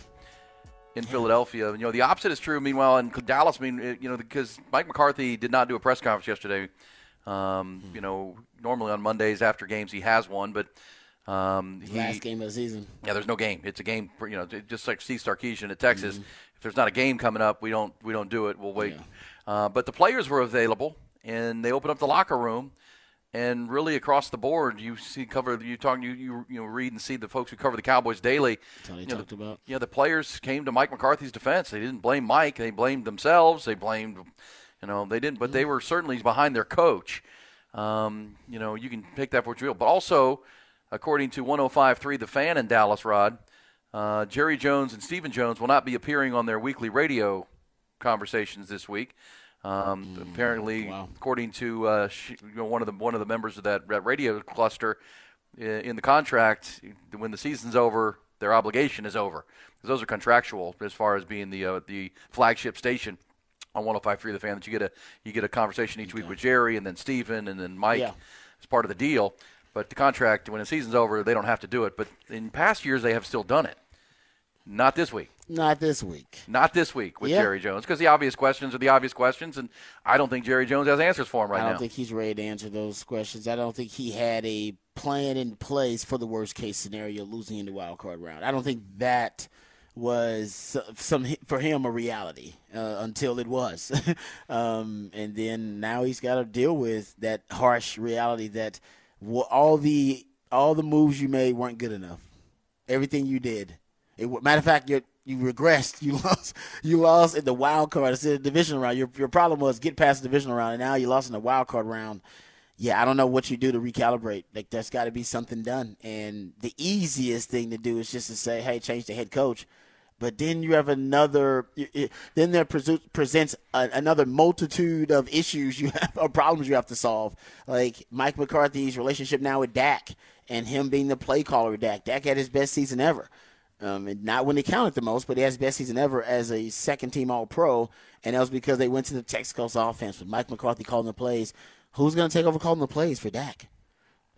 in Philadelphia. You know, the opposite is true. Meanwhile, in Dallas, I mean, you know, because Mike McCarthy did not do a press conference yesterday. Um, Hmm. You know, normally on Mondays after games he has one, but Um, he, Last game of the season. yeah, there's no game. It's a game, for, you know, just like Steve Sarkisian at Texas. Mm-hmm. If there's not a game coming up, we don't we don't do it. We'll wait. Uh, but the players were available, and they opened up the locker room, and really across the board, you see cover you talk you you you know read and see the folks who cover the Cowboys daily. Tony you know, talked the, about. Yeah, the players came to Mike McCarthy's defense. They didn't blame Mike. They blamed themselves. They blamed, you know, they didn't. But they were certainly behind their coach. Um, you know, you can pick that for what you will. But also, according to 105.3 The Fan in Dallas, Rod, uh, Jerry Jones and Stephen Jones will not be appearing on their weekly radio conversations this week. Um, apparently, wow. according to uh, sh- you know, one of the one of the members of that, radio cluster, in the contract, when the season's over, their obligation is over because those are contractual as far as being the uh, the flagship station on 105.3 The Fan. That you get a you get a conversation each week with Jerry and then Stephen and then Mike Yeah. as part of the deal. But the contract, when the season's over, they don't have to do it. But in past years, they have still done it. Not this week. Not this week. Not this week with Yeah. Jerry Jones because the obvious questions are the obvious questions, and I don't think Jerry Jones has answers for him right now. I don't now. think he's ready to answer those questions. I don't think he had a plan in place for the worst case scenario, losing in the wild card round. I don't think that was some for him a reality uh, until it was, um, and then now he's got to deal with that harsh reality that all the all the moves you made weren't good enough. Everything you did. It, matter of fact, you you regressed. You lost. You lost in the wild card instead of the division round. Your your problem was get past the division round, and now you lost in the wild card round. Yeah, I don't know what you do to recalibrate. Like there's got to be something done, and the easiest thing to do is just to say, "Hey, change the head coach." But then you have another. Then there presents another multitude of issues you have or problems you have to solve, like Mike McCarthy's relationship now with Dak, and him being the play caller with Dak. Dak had his best season ever. Um, and not when they counted the most, but he has best season ever as a second team All Pro, and that was because they went to the Texas offense with Mike McCarthy calling the plays. Who's going to take over calling the plays for Dak?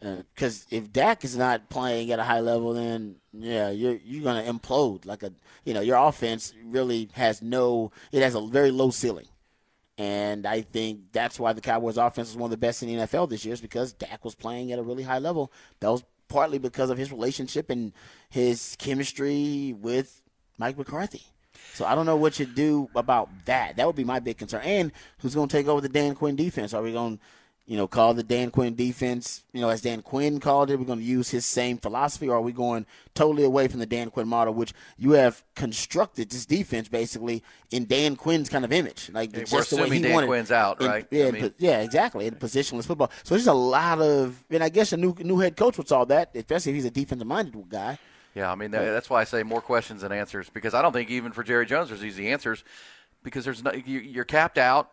Because if Dak is not playing at a high level, then yeah, you're you're going to implode. Like a you know, your offense really has no, it has a very low ceiling. And I think that's why the Cowboys offense is one of the best in the NFL this year is because Dak was playing at a really high level. That was partly because of his relationship and his chemistry with Mike McCarthy. So I don't know what you do about that. That would be my big concern. And who's going to take over the Dan Quinn defense? Are we going to, you know, call the Dan Quinn defense, you know, as Dan Quinn called it? We're going to use his same philosophy, or are we going totally away from the Dan Quinn model, which you have constructed this defense basically in Dan Quinn's kind of image, like Yeah, just the way he Dan wanted. Quinn's out, right? Yeah, I mean- yeah, exactly. In positionless football, so there's a lot of, and I guess a new new head coach would solve that, especially if he's a defensive minded guy. Yeah, I mean that, that's why I say more questions than answers because I don't think even for Jerry Jones there's easy answers because there's no, you're capped out.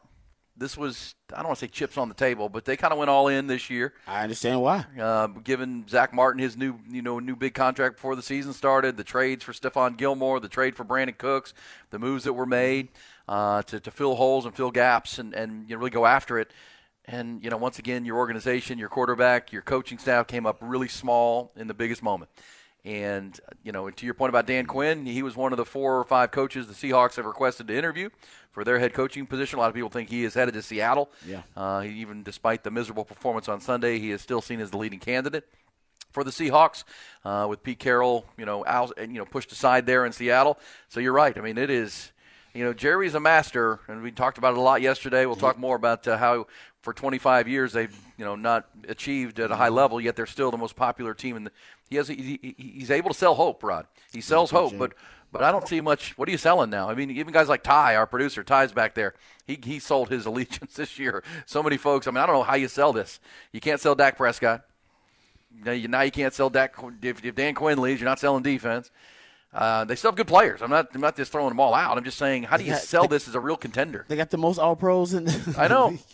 This was I don't want to say chips on the table, but they kind of went all in this year, I understand why. uh, giving Zack Martin his new you know new big contract before the season started, the trades for Stephon Gilmore, the trade for Brandin Cooks, the moves that were made uh, to to fill holes and fill gaps and and you know, really go after it. And you know, once again, your organization, your quarterback, your coaching staff came up really small in the biggest moment. And you know, to your point about Dan Quinn, he was one of the four or five coaches the Seahawks have requested to interview for their head coaching position. A lot of people think he is headed to Seattle. Yeah. Uh, even despite the miserable performance on Sunday, he is still seen as the leading candidate for the Seahawks, uh, with Pete Carroll, you know, out, and, you know, pushed aside there in Seattle. So you're right. I mean, it is, you know, Jerry's a master, and we talked about it a lot yesterday. We'll talk more about uh, how for 25 years they've, you know, not achieved at a high level, yet they're still the most popular team. And he has, he, he- he's able to sell hope, Rod. He sells hope, but. But I don't see much. What are you selling now? I mean, even guys like Ty, our producer, Ty's back there. He he sold his allegiance this year. So many folks. I mean, I don't know how you sell this. You can't sell Dak Prescott. Now you, now you can't sell Dak. If, if Dan Quinn leaves, you're not selling defense. Uh, they still have good players. I'm not. I'm not just throwing them all out. I'm just saying, how do you Yeah, sell they- this as a real contender? They got the most All Pros in. The I know.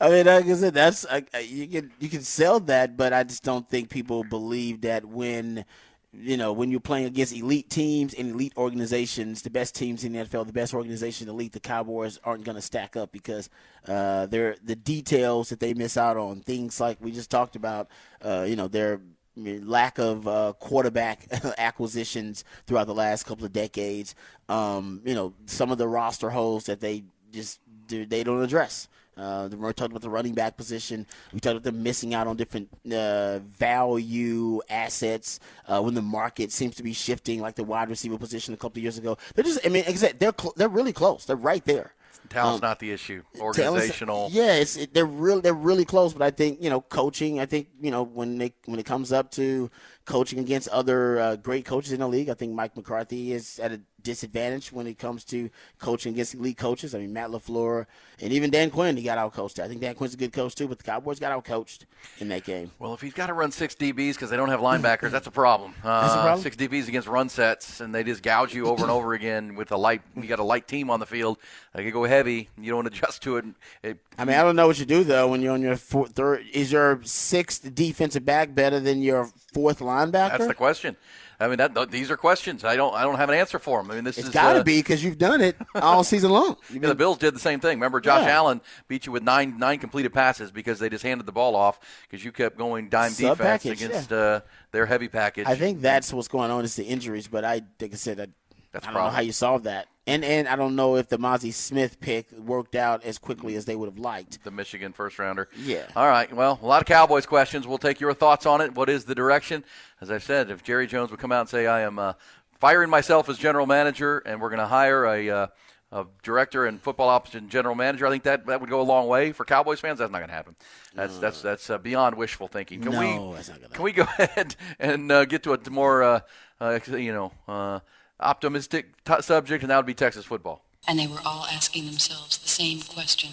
I mean, like I said, that's I, I- you can you can sell that, but I just don't think people believe that when you know when you're playing against elite teams and elite organizations, the best teams in the NFL, the best organization, elite, the Cowboys aren't going to stack up because uh, they're the details that they miss out on. Things like we just talked about, uh, you know, their lack of uh, quarterback acquisitions throughout the last couple of decades. Um, you know, some of the roster holes that they just do, they don't address. Uh, we talked about the running back position. We talked about them missing out on different uh, value assets uh, when the market seems to be shifting, like the wide receiver position a couple of years ago. They're just, I mean, they're cl- they're really close. They're right there. Talent's um, not the issue. Organizational. yeah, it's it, they're really they're really close. But I think you know coaching. I think you know when they when it comes up to coaching against other uh, great coaches in the league, I think Mike McCarthy is at a disadvantage when it comes to coaching against elite coaches. I mean, Matt LaFleur and even Dan Quinn, he got out coached. I think Dan Quinn's a good coach too, but the Cowboys got out coached in that game. Well, if he's got to run six DBs because they don't have linebackers, that's a problem. Uh, that's a problem. Six DBs against run sets, and they just gouge you over and over again with a light. You got a light team on the field. They could go heavy. You don't adjust to it. it. I mean, I don't know what you do though when you're on your fourth, third. Is your sixth defensive back better than your fourth linebacker? That's the question. I mean, that, these are questions. I don't I don't have an answer for them. I mean, this it's is got to uh, be because you've done it all season long. yeah, the Bills did the same thing. Remember, Josh Yeah. Allen beat you with nine nine completed passes because they just handed the ball off because you kept going dime defense Sub-package, against yeah. uh, their heavy package. I think that's what's going on is the injuries. But I, like I said, I, That's I don't know how you solve that. And and I don't know if the Mazi Smith pick worked out as quickly as they would have liked. the Michigan first rounder. Yeah. All right. Well, a lot of Cowboys questions. We'll take your thoughts on it. What is the direction? As I said, if Jerry Jones would come out and say, "I am uh, firing myself as general manager, and we're going to hire a." Uh, a director and football option general manager. I think that that would go a long way for Cowboys fans. That's not going to happen. That's that's that's uh, beyond wishful thinking. Can No, we that's not gonna can we go ahead and uh, get to a more uh, uh, you know uh, optimistic t- subject, and that would be Texas football. And they were all asking themselves the same question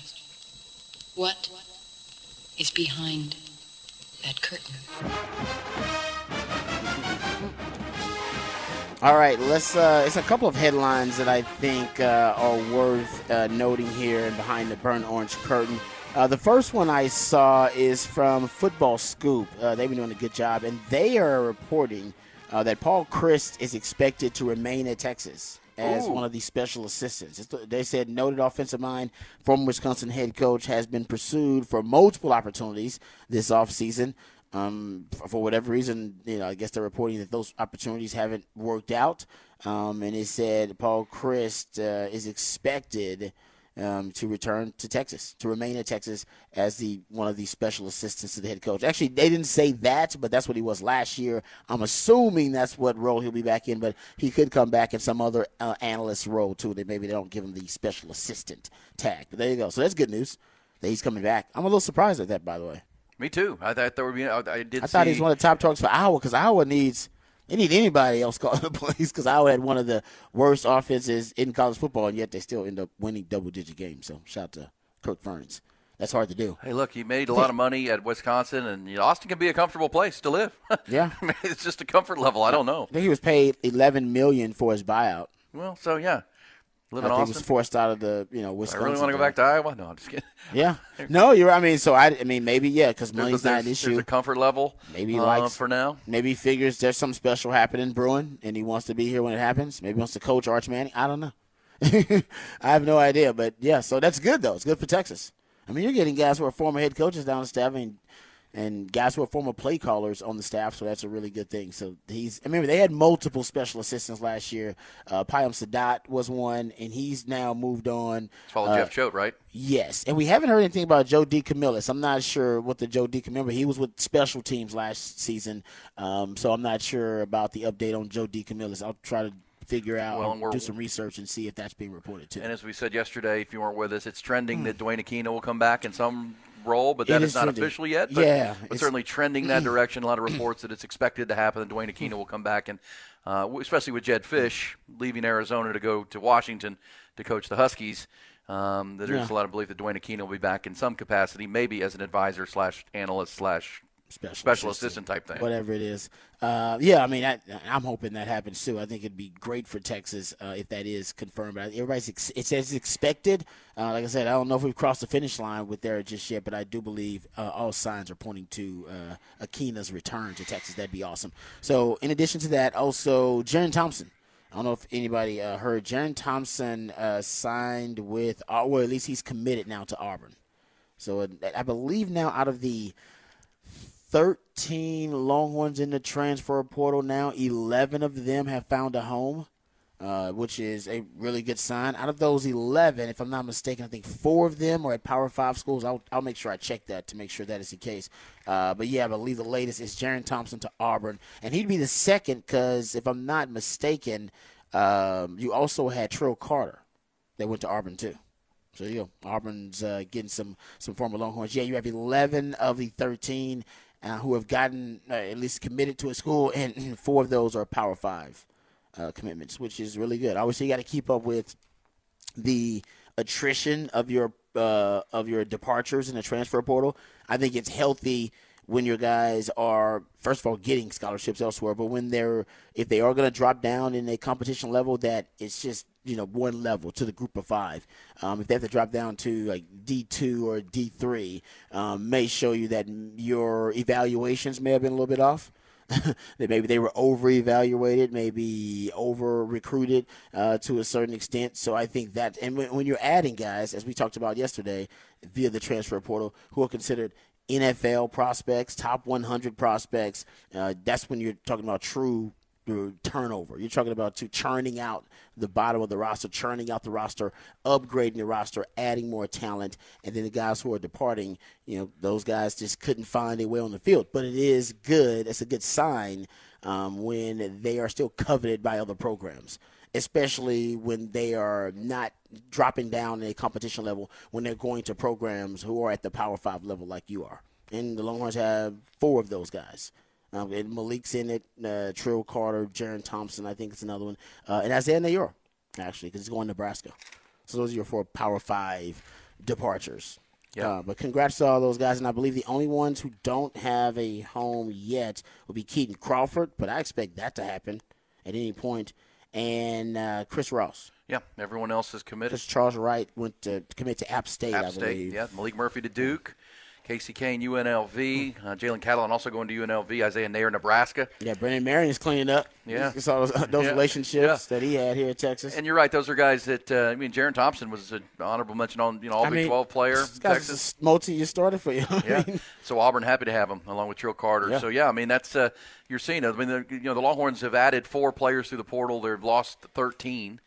What is behind that curtain? All right, let's. Uh, it's a couple of headlines that I think uh, are worth uh, noting here and behind the burnt orange curtain. Uh, the first one I saw is from Football Scoop. Uh, they've been doing a good job, and they are reporting uh, that Paul Chryst is expected to remain at Texas as Ooh. one of the special assistants. They said noted offensive mind, former Wisconsin head coach, has been pursued for multiple opportunities this offseason. Um, for, whatever reason, you know, I guess they're reporting that those opportunities haven't worked out. Um, and it said Paul Chryst uh, is expected um, to return to Texas, to remain at Texas as the one of the special assistants to the head coach. Actually, they didn't say that, but that's what he was last year. I'm assuming that's what role he'll be back in, but he could come back in some other uh, analyst role too. That maybe they don't give him the special assistant tag. But there you go. So that's good news that he's coming back. I'm a little surprised at that, by the way. Me too. I thought there would be. I, I did. I thought see, he's one of the top talks for Iowa because Iowa needs they need anybody else calling the plays because Iowa had one of the worst offenses in college football and yet they still end up winning double digit games. So shout out to Kirk Ferentz. That's hard to do. Hey, look, he made a lot of money at Wisconsin, and you know, Austin can be a comfortable place to live. Yeah. I mean, it's just a comfort level. I don't know. I think he was paid eleven million for his buyout. Well, so yeah, live I in think he Austin. was forced out of the you know Wisconsin. I really want to go back to Iowa. No, I'm just kidding. Yeah. No, you're. I mean, so I. I mean, maybe yeah, because money's not there's, an there's issue. a comfort level. Maybe he uh, likes- for now. Maybe he figures there's something special happening brewing, and he wants to be here when it happens. Maybe he wants to coach Arch Manning. I don't know. I have no idea, but yeah. So that's good though. It's good for Texas. I mean, you're getting guys who are former head coaches down the staff, and and guys who are former play callers on the staff. So that's a really good thing. So he's. I remember they had multiple special assistants last year. Uh, Payam Sadat was one, and he's now moved on. Follow Uh, Jeff Choate, right? Yes, and we haven't heard anything about Joe DeCamillis. I'm not sure what the Joe DeCamillis. He was with special teams last season, um, so I'm not sure about the update on Joe DeCamillis. I'll try to figure out, Well, do some research and see if that's being reported too. And as we said yesterday, if you weren't with us, it's trending that Duane Akina will come back in some role, but that is is not official yet. But, Yeah, but certainly trending that direction. A lot of reports that it's expected to happen. That Duane Akina will come back, and uh, especially with Jedd Fisch leaving Arizona to go to Washington to coach the Huskies. Um, there's Yeah. a lot of belief that Duane Akina will be back in some capacity, maybe as an advisor slash analyst slash special, special assistant type thing. whatever it is. Uh, yeah, I mean, I, I'm hoping that happens too. I think it'd be great for Texas uh, if that is confirmed. But everybody's ex- it says expected. Uh, like I said, I don't know if we've crossed the finish line with there just yet, but I do believe uh, all signs are pointing to uh, Akina's return to Texas. That'd be awesome. So, in addition to that, also Jerrin Thompson. I don't know if anybody uh, heard. Jerrin Thompson uh, signed with, or well, at least he's committed now to Auburn. So uh, I believe now out of the 13 Longhorns in the transfer portal now, 11 of them have found a home. uh, which is a really good sign. Out of those 11, if I'm not mistaken, I think four of them are at Power Five schools. I'll, I'll make sure I check that to make sure that is the case. Uh, but yeah, I believe the latest is Jerrin Thompson to Auburn, and he'd be the second because if I'm not mistaken, um, you also had Trill Carter that went to Auburn too. So you know, Auburn's uh, getting some some former Longhorns. Yeah, you have 11 of the 13 uh, who have gotten uh, at least committed to a school, and four of those are Power Five uh, commitments, which is really good. Obviously, you got to keep up with the attrition of your uh, of your departures in the transfer portal. I think it's healthy when your guys are first of all getting scholarships elsewhere, but when they're if they are going to drop down in a competition level, that it's just you know one level to the group of five. Um, if they have to drop down to like D two or D three, um, may show you that your evaluations may have been a little bit off. that maybe they were over evaluated, maybe over recruited uh, to a certain extent. So I think that, and when, when you're adding guys, as we talked about yesterday, via the transfer portal, who are considered NFL prospects, top 100 prospects, uh, that's when you're talking about true turnover. You're talking about to churning out the bottom of the roster, churning out the roster, upgrading the roster, adding more talent, and then the guys who are departing, you know, those guys just couldn't find a way on the field. But it is good. It's a good sign um, when they are still coveted by other programs, especially when they are not dropping down in a competition level when they're going to programs who are at the Power Five level like you are. And the Longhorns have four of those guys. Um, and Malik's in it, uh, Trill Carter, Jerrin Thompson, I think it's another one, uh, and Isaiah Neyor, actually, because he's going to Nebraska. So those are your four Power Five departures. Yeah. Uh, but congrats to all those guys, and I believe the only ones who don't have a home yet will be Keaton Crawford, but I expect that to happen at any point, and uh, Chris Ross. Yeah, everyone else is committed. Because Charles Wright went to commit to App State, App I State, believe. yeah. Malik Murphy to Duke. Casey Cain, UNLV. Uh, Jalen Catalon also going to UNLV. Isaiah Neyor, Nebraska. Yeah, Brennan Marion is cleaning up. Yeah. You saw those, those Yeah. relationships Yeah. that he had here at Texas. And you're right; those are guys that uh, I mean. Jerrin Thompson was an honorable mention on you know all I Big mean, 12 player. Texas. a multi-year starter for you. Yeah. so Auburn happy to have him along with Trill Carter. Yeah. So yeah, I mean that's uh, you're seeing it. I mean the, you know the Longhorns have added four players through the portal. They've lost 13.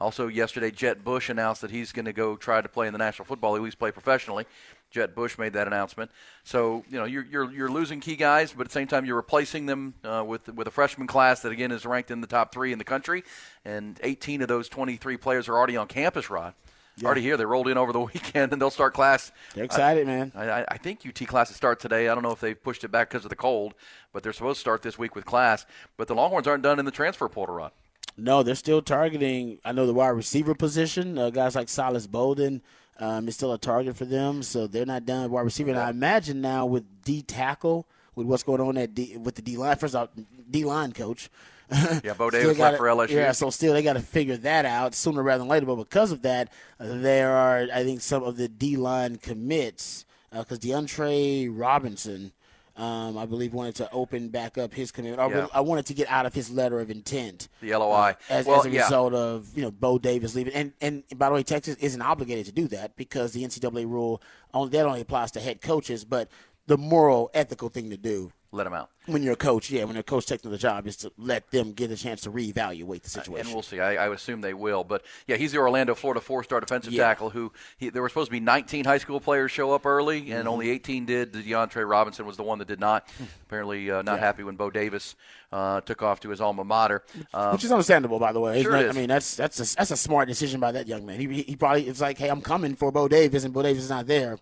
Also yesterday, Jett Bush announced that he's going to go try to play in the National Football League, at least play professionally. Jett Bush made that announcement. So you know you're you're, you're losing key guys, but at the same time you're replacing them uh, with with a freshman class that again is ranked in the top three in the country, and 18 of those 23 players are already on campus. Rod. Already here, they rolled in over the weekend, and they'll start class. they're excited, man. I, I- I think UT classes start today. I don't know if they've pushed it back because of the cold, but they're supposed to start this week with class. But the Longhorns aren't done in the transfer portal run. No, they're still targeting. I know the wide receiver position. Uh, guys like Silas Bolden um, is still a target for them, so they're not done wide receiver. And I imagine now with D tackle, with what's going on at D, with the D line. First off, D line coach. Yeah, Bo Davis gotta- left for LSU. Yeah, so still they got to figure that out sooner rather than later. But because of that, uh, there are I think some of the D line commits because DeAndre Robinson. Um, I believe wanted to open back up his commitment. I, Yeah. I wanted to get out of his letter of intent The LOI. uh, as, well, as a yeah. result of you know Bo Davis leaving. And and by the way, Texas isn't obligated to do that because the NCAA rule only that only applies to head coaches. But the moral, ethical thing to do Let them out. when you're a coach, yeah, when a coach takes the job is to let them get a chance to reevaluate the situation. And we'll see. I, I assume they will. But yeah, he's the Orlando, Florida four-star defensive Yeah. tackle who he, there were supposed to be 19 high school players show up early, Mm-hmm. and only 18 did. DeAndre Robinson was the one that did not. Apparently, uh, not Yeah. happy when Bo Davis uh, took off to his alma mater. Um, which is understandable, by the way. Sure not- is. I mean, that's that's a, that's a smart decision by that young man. He, he probably it's like, hey, I'm coming for Bo Davis, and Bo Davis is not there.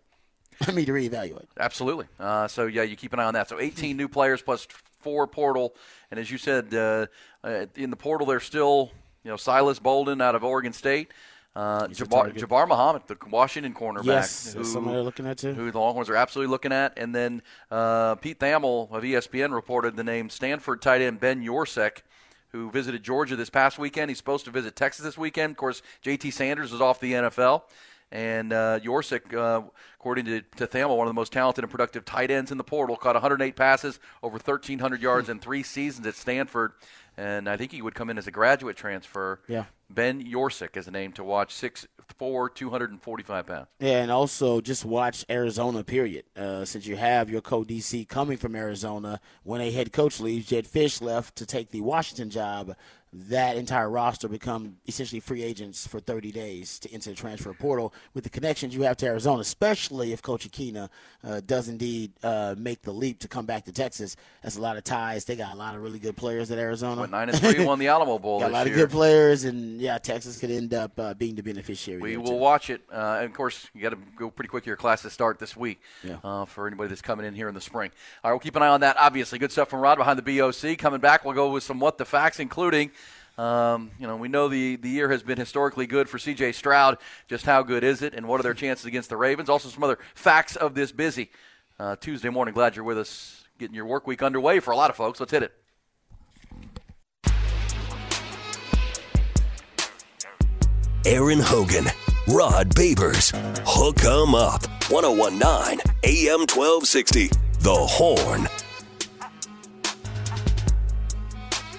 I need to reevaluate. Absolutely. Uh, so yeah, you keep an eye on that. So 18 new players plus four portal, and as you said, uh, uh, in the portal there's still you know Silas Bolden out of Oregon State, uh, Jabbar. Jabbar Muhammad, the Washington cornerback, Yes, who, someone they're looking at too. who the Longhorns are absolutely looking at, and then uh, Pete Thamel of ESPN reported the name Stanford tight end Ben Yurosek. Who visited Georgia this past weekend? He's supposed to visit Texas this weekend. Of course, J.T. Sanders is off the NFL, and uh, uh, according to, to Thamel, one of the most talented and productive tight ends in the portal, caught 108 passes, over 1,300 yards in three seasons at Stanford. And I think he would come in as a graduate transfer. Yeah. Ben Yurosek is a name to watch, 6'4", 245 pounds. Yeah, and also just watch Arizona. Period. Uh, since you have your co-DC coming from Arizona, when a head coach leaves, Jedd Fisch left to take the Washington job. That entire roster become essentially free agents for 30 days to enter the transfer portal with the connections you have to Arizona, especially if Coach Akina uh, does indeed uh, make the leap to come back to Texas. That's a lot of ties. They got a lot of really good players at Arizona. Went nine and three, won the Alamo Bowl got a lot year. of good players, and yeah, Texas could end up uh, being the beneficiary. We will too. watch it. Uh, and of course, you got to go pretty quick. Your classes start this week Yeah. uh, for anybody that's coming in here in the spring. All right, we'll keep an eye on that. Obviously, good stuff from Rod behind the BOC. Coming back, we'll go with some what the facts, including. Um, you know, we know the, the year has been historically good for C.J. Stroud. Just how good is it, and what are their chances against the Ravens? Also, some other facts of this busy uh, Tuesday morning. Glad you're with us, getting your work week underway for a lot of folks. Let's hit it. Aaron Hogan, Rod Babers, Hook 'em Up, 1019 AM 1260. The Horn.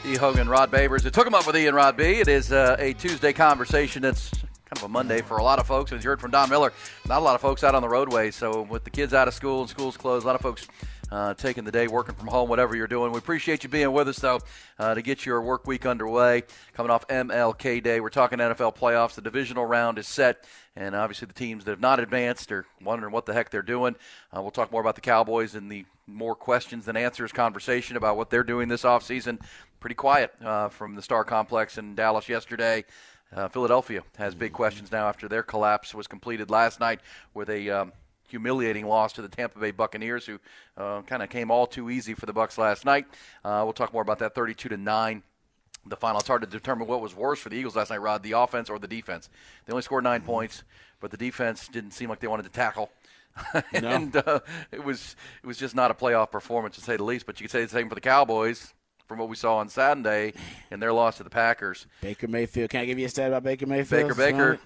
E. Hogan, Rod Babers. It took him up with and Rod B. It is uh, a Tuesday conversation that's kind of a Monday for a lot of folks. As you heard from Don Miller, not a lot of folks out on the roadway. So with the kids out of school and schools closed, a lot of folks uh, taking the day, working from home, whatever you're doing. We appreciate you being with us, though, uh, to get your work week underway. Coming off MLK Day, we're talking NFL playoffs. The divisional round is set, and obviously the teams that have not advanced are wondering what the heck they're doing. Uh, we'll talk more about the Cowboys and the more questions than answers conversation about what they're doing this offseason. Pretty quiet uh, from the Star Complex in Dallas yesterday. Uh, Philadelphia has big questions now after their collapse was completed last night with a um, humiliating loss to the Tampa Bay Buccaneers, who uh, kind of came all too easy for the Bucks last night. Uh, we'll talk more about that, 32 to nine. The final. It's hard to determine what was worse for the Eagles last night, Rod, the offense or the defense. They only scored 9 points, but the defense didn't seem like they wanted to tackle. and uh, it was it was just not a playoff performance to say the least. But you could say the same for the Cowboys from what we saw on Saturday in their loss to the Packers. Baker Mayfield. Can I give you a stat about Baker Mayfield? Baker Baker,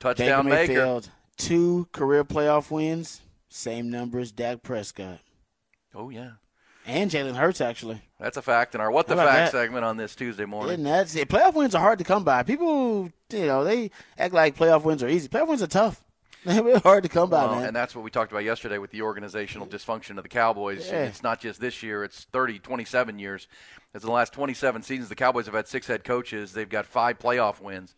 touchdown Baker Baker. Two career playoff wins, same number as Dak Prescott Oh yeah, and Jalen Hurts. Actually, that's a fact in our what the fact that? segment on this Tuesday morning. and that's it. Playoff wins are hard to come by. People, you know, they act like playoff wins are easy. Playoff wins are tough. They're hard to come by, Well, man. and that's what we talked about yesterday with the organizational dysfunction of the Cowboys. Yeah. It's not just this year, it's 30, 27 years. As in the last 27 seasons, the Cowboys have had six head coaches. They've got five playoff wins.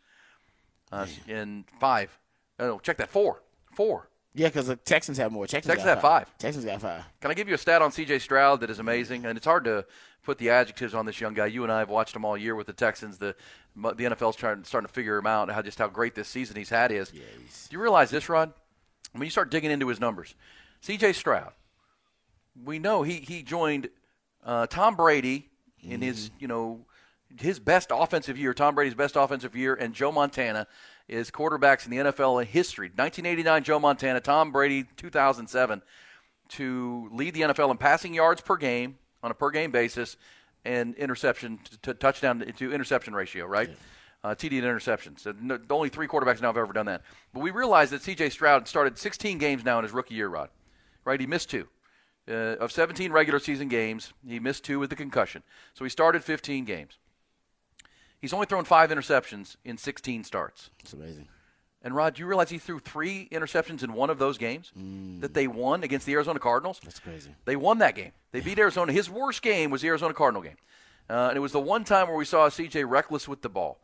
Uh, in five. Oh, No, check that. Four. Four. Yeah, because the Texans have more. Texans, Texans got have five. Texans got five. Can I give you a stat on C.J. Stroud that is amazing? And it's hard to put the adjectives on this young guy. You and I have watched him all year with the Texans. The the NFL's trying starting to figure him out how just how great this season he's had is. Do you realize this, Rod? When you start digging into his numbers, C.J. Stroud, we know he he joined uh, Tom Brady in his you know his best offensive year, Tom Brady's best offensive year, and Joe Montana is quarterbacks in the NFL in history. 1989, Joe Montana, Tom Brady, 2007, to lead the NFL in passing yards per game on a per game basis and interception to, to touchdown to interception ratio, right? Uh, TD and interceptions. So no, only three quarterbacks now have ever done that. But we realize that C.J. Stroud started 16 games now in his rookie year, Rod. Right? He missed two. Uh, of 17 regular season games, he missed two with the concussion. So he started 15 games. He's only thrown five interceptions in 16 starts. It's amazing. And Rod, do you realize he threw three interceptions in one of those games that they won against the Arizona Cardinals? That's crazy. They won that game. They beat Arizona. His worst game was the Arizona Cardinal game. Uh, and it was the one time where we saw CJ reckless with the ball.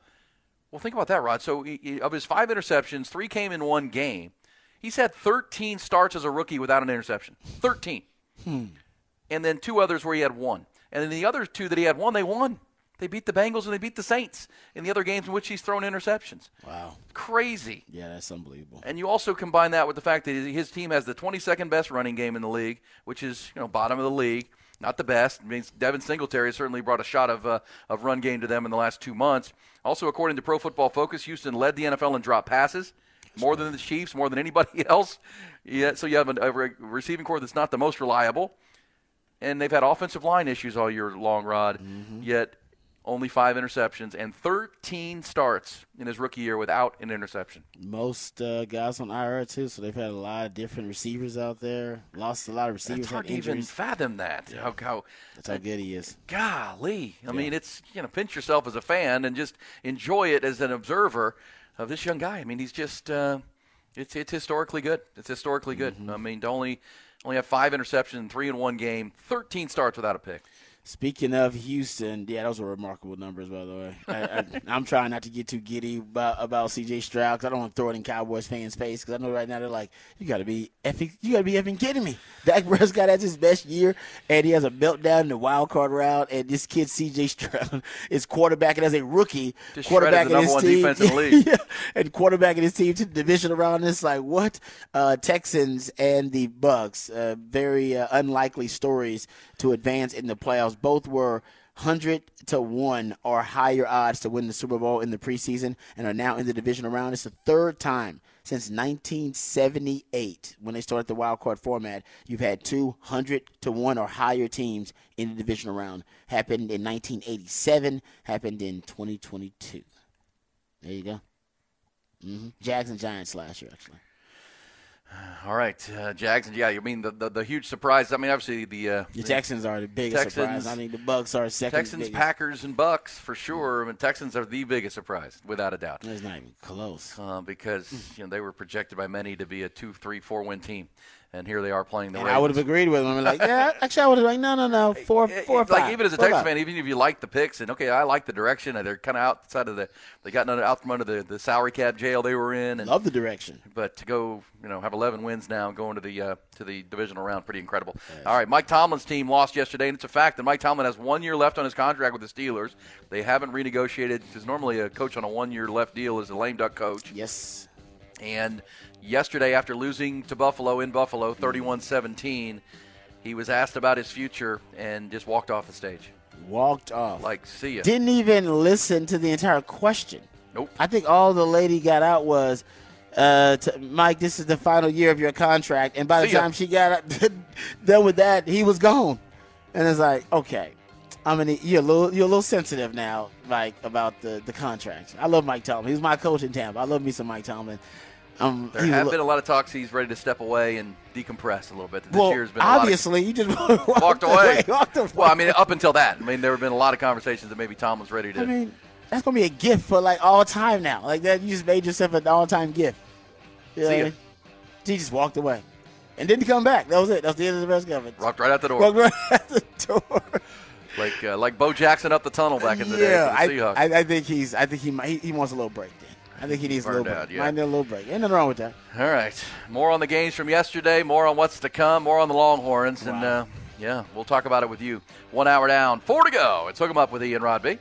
Well, think about that, Rod. So, he, he- of his five interceptions, three came in one game. He's had 13 starts as a rookie without an interception. 13. Hmm. And then two others where he had one. And then the other two that he had one, they won. They beat the Bengals and they beat the Saints in the other games in which he's thrown interceptions. Wow. Crazy. Yeah, that's unbelievable. And you also combine that with the fact that his team has the 22nd best running game in the league, which is you know bottom of the league, not the best. I mean, Devin Singletary has certainly brought a shot of uh, of run game to them in the last two months. Also, according to Pro Football Focus, Houston led the NFL in drop passes, more than the Chiefs, more than anybody else. Yeah, so you have a, a receiving core that's not the most reliable, and they've had offensive line issues all year long, Rod. Yet only five interceptions and 13 starts in his rookie year without an interception. Most uh, guys on IR too, so they've had a lot of different receivers out there. Lost a lot of receivers. It's hard to even fathom that. How, how That's how good he is. golly. I mean, it's you know, pinch yourself as a fan and just enjoy it as an observer of this young guy. I mean, he's just uh, it's it's historically good. It's historically good. Mm-hmm. I mean, to only only have five interceptions, three in one game, thirteen starts without a pick. Speaking of Houston, yeah, those were remarkable numbers, by the way. I, I, I'm trying not to get too giddy about, about C.J. Stroud because I don't want to throw it in Cowboys fans' face because I know right now they're like, "You got to be effing, you got to be effing kidding me." Dak Prescott has his best year, and he has a meltdown in the wild card round, and this kid C.J. Stroud is quarterbacking as a rookie, Just the number his one team, defense in the league. yeah, and quarterbacking his team to the division around. It's like what uh, Texans and the Bucks, uh, very uh, unlikely stories to advance in the playoffs. Both were hundred to one or higher odds to win the Super Bowl in the preseason, and are now in the divisional round. It's the third time since 1978 when they started the wild card format. You've had two hundred to one or higher teams in the divisional round. Happened in 1987. Happened in 2022. There you go. hmm Jags and Giants last year, actually. All right, uh, Jags, yeah, you mean the, the the huge surprise? I mean, obviously the uh, The Texans are the biggest Texans- surprise. I mean, the Bucks are second. Texans, biggest. Packers, and Bucks for sure. I mean, Texans are the biggest surprise, without a doubt, It's not even close. uh, because you know they were projected by many to be a two, three, four win team, and here they are playing the And Ravens. I would have agreed with them. I'm like, yeah, actually, I would have like, no, no, no, four, four, or it's like even as a Texas fan, even if you like the picks and okay, I like the direction, they're kind of outside of the they got out from under the, the salary cap jail they were in, and love the direction. but to go you know have 11 wins now and going to the uh, to the divisional round, pretty incredible. All right, Mike Tomlin's team lost yesterday, and it's a fact that Mike Tomlin has one year left on his contract with the Steelers. They haven't renegotiated because normally a coach on a one year left deal is a lame duck coach. Yes. And yesterday, after losing to Buffalo in Buffalo 31 17, he was asked about his future and just walked off the stage. Walked off. Like, see ya. Didn't even listen to the entire question. Nope. I think all the lady got out was, uh, to, Mike, this is the final year of your contract. And by the See ya. time she got out- done with that, he was gone. And it's like, okay, I mean, you're a little, you're a little sensitive now, Mike, about the, the contract. I love Mike Tomlin. He's my coach in Tampa. I love me some Mike Tomlin. Um, There have a been a lot of talks he's ready to step away and decompress a little bit. This well, year's been a lot of- obviously, you just walked, walked away. walked away. Well, I mean, up until that, I mean, there have been a lot of conversations that maybe Tom was ready to. I mean, that's gonna be a gift for like all time now. Like that, you just made yourself an all time gift. You know See I ya. mean? He just walked away and didn't come back. That was it. That was the end of the press conference. rocked right out the door, Walked right out the door. like uh, like Bo Jackson up the tunnel back in the yeah, day Seahawks. I, I, I think he's. I think he might. He, he wants a little break. Then I think he needs a Burned little out, break. yeah. Might need a little break. Ain't nothing wrong with that. All right, more on the games from yesterday, more on what's to come, more on the Longhorns, and uh, yeah, we'll talk about it with you. One hour down, four to go. It's hook 'em up with Ian Rodby.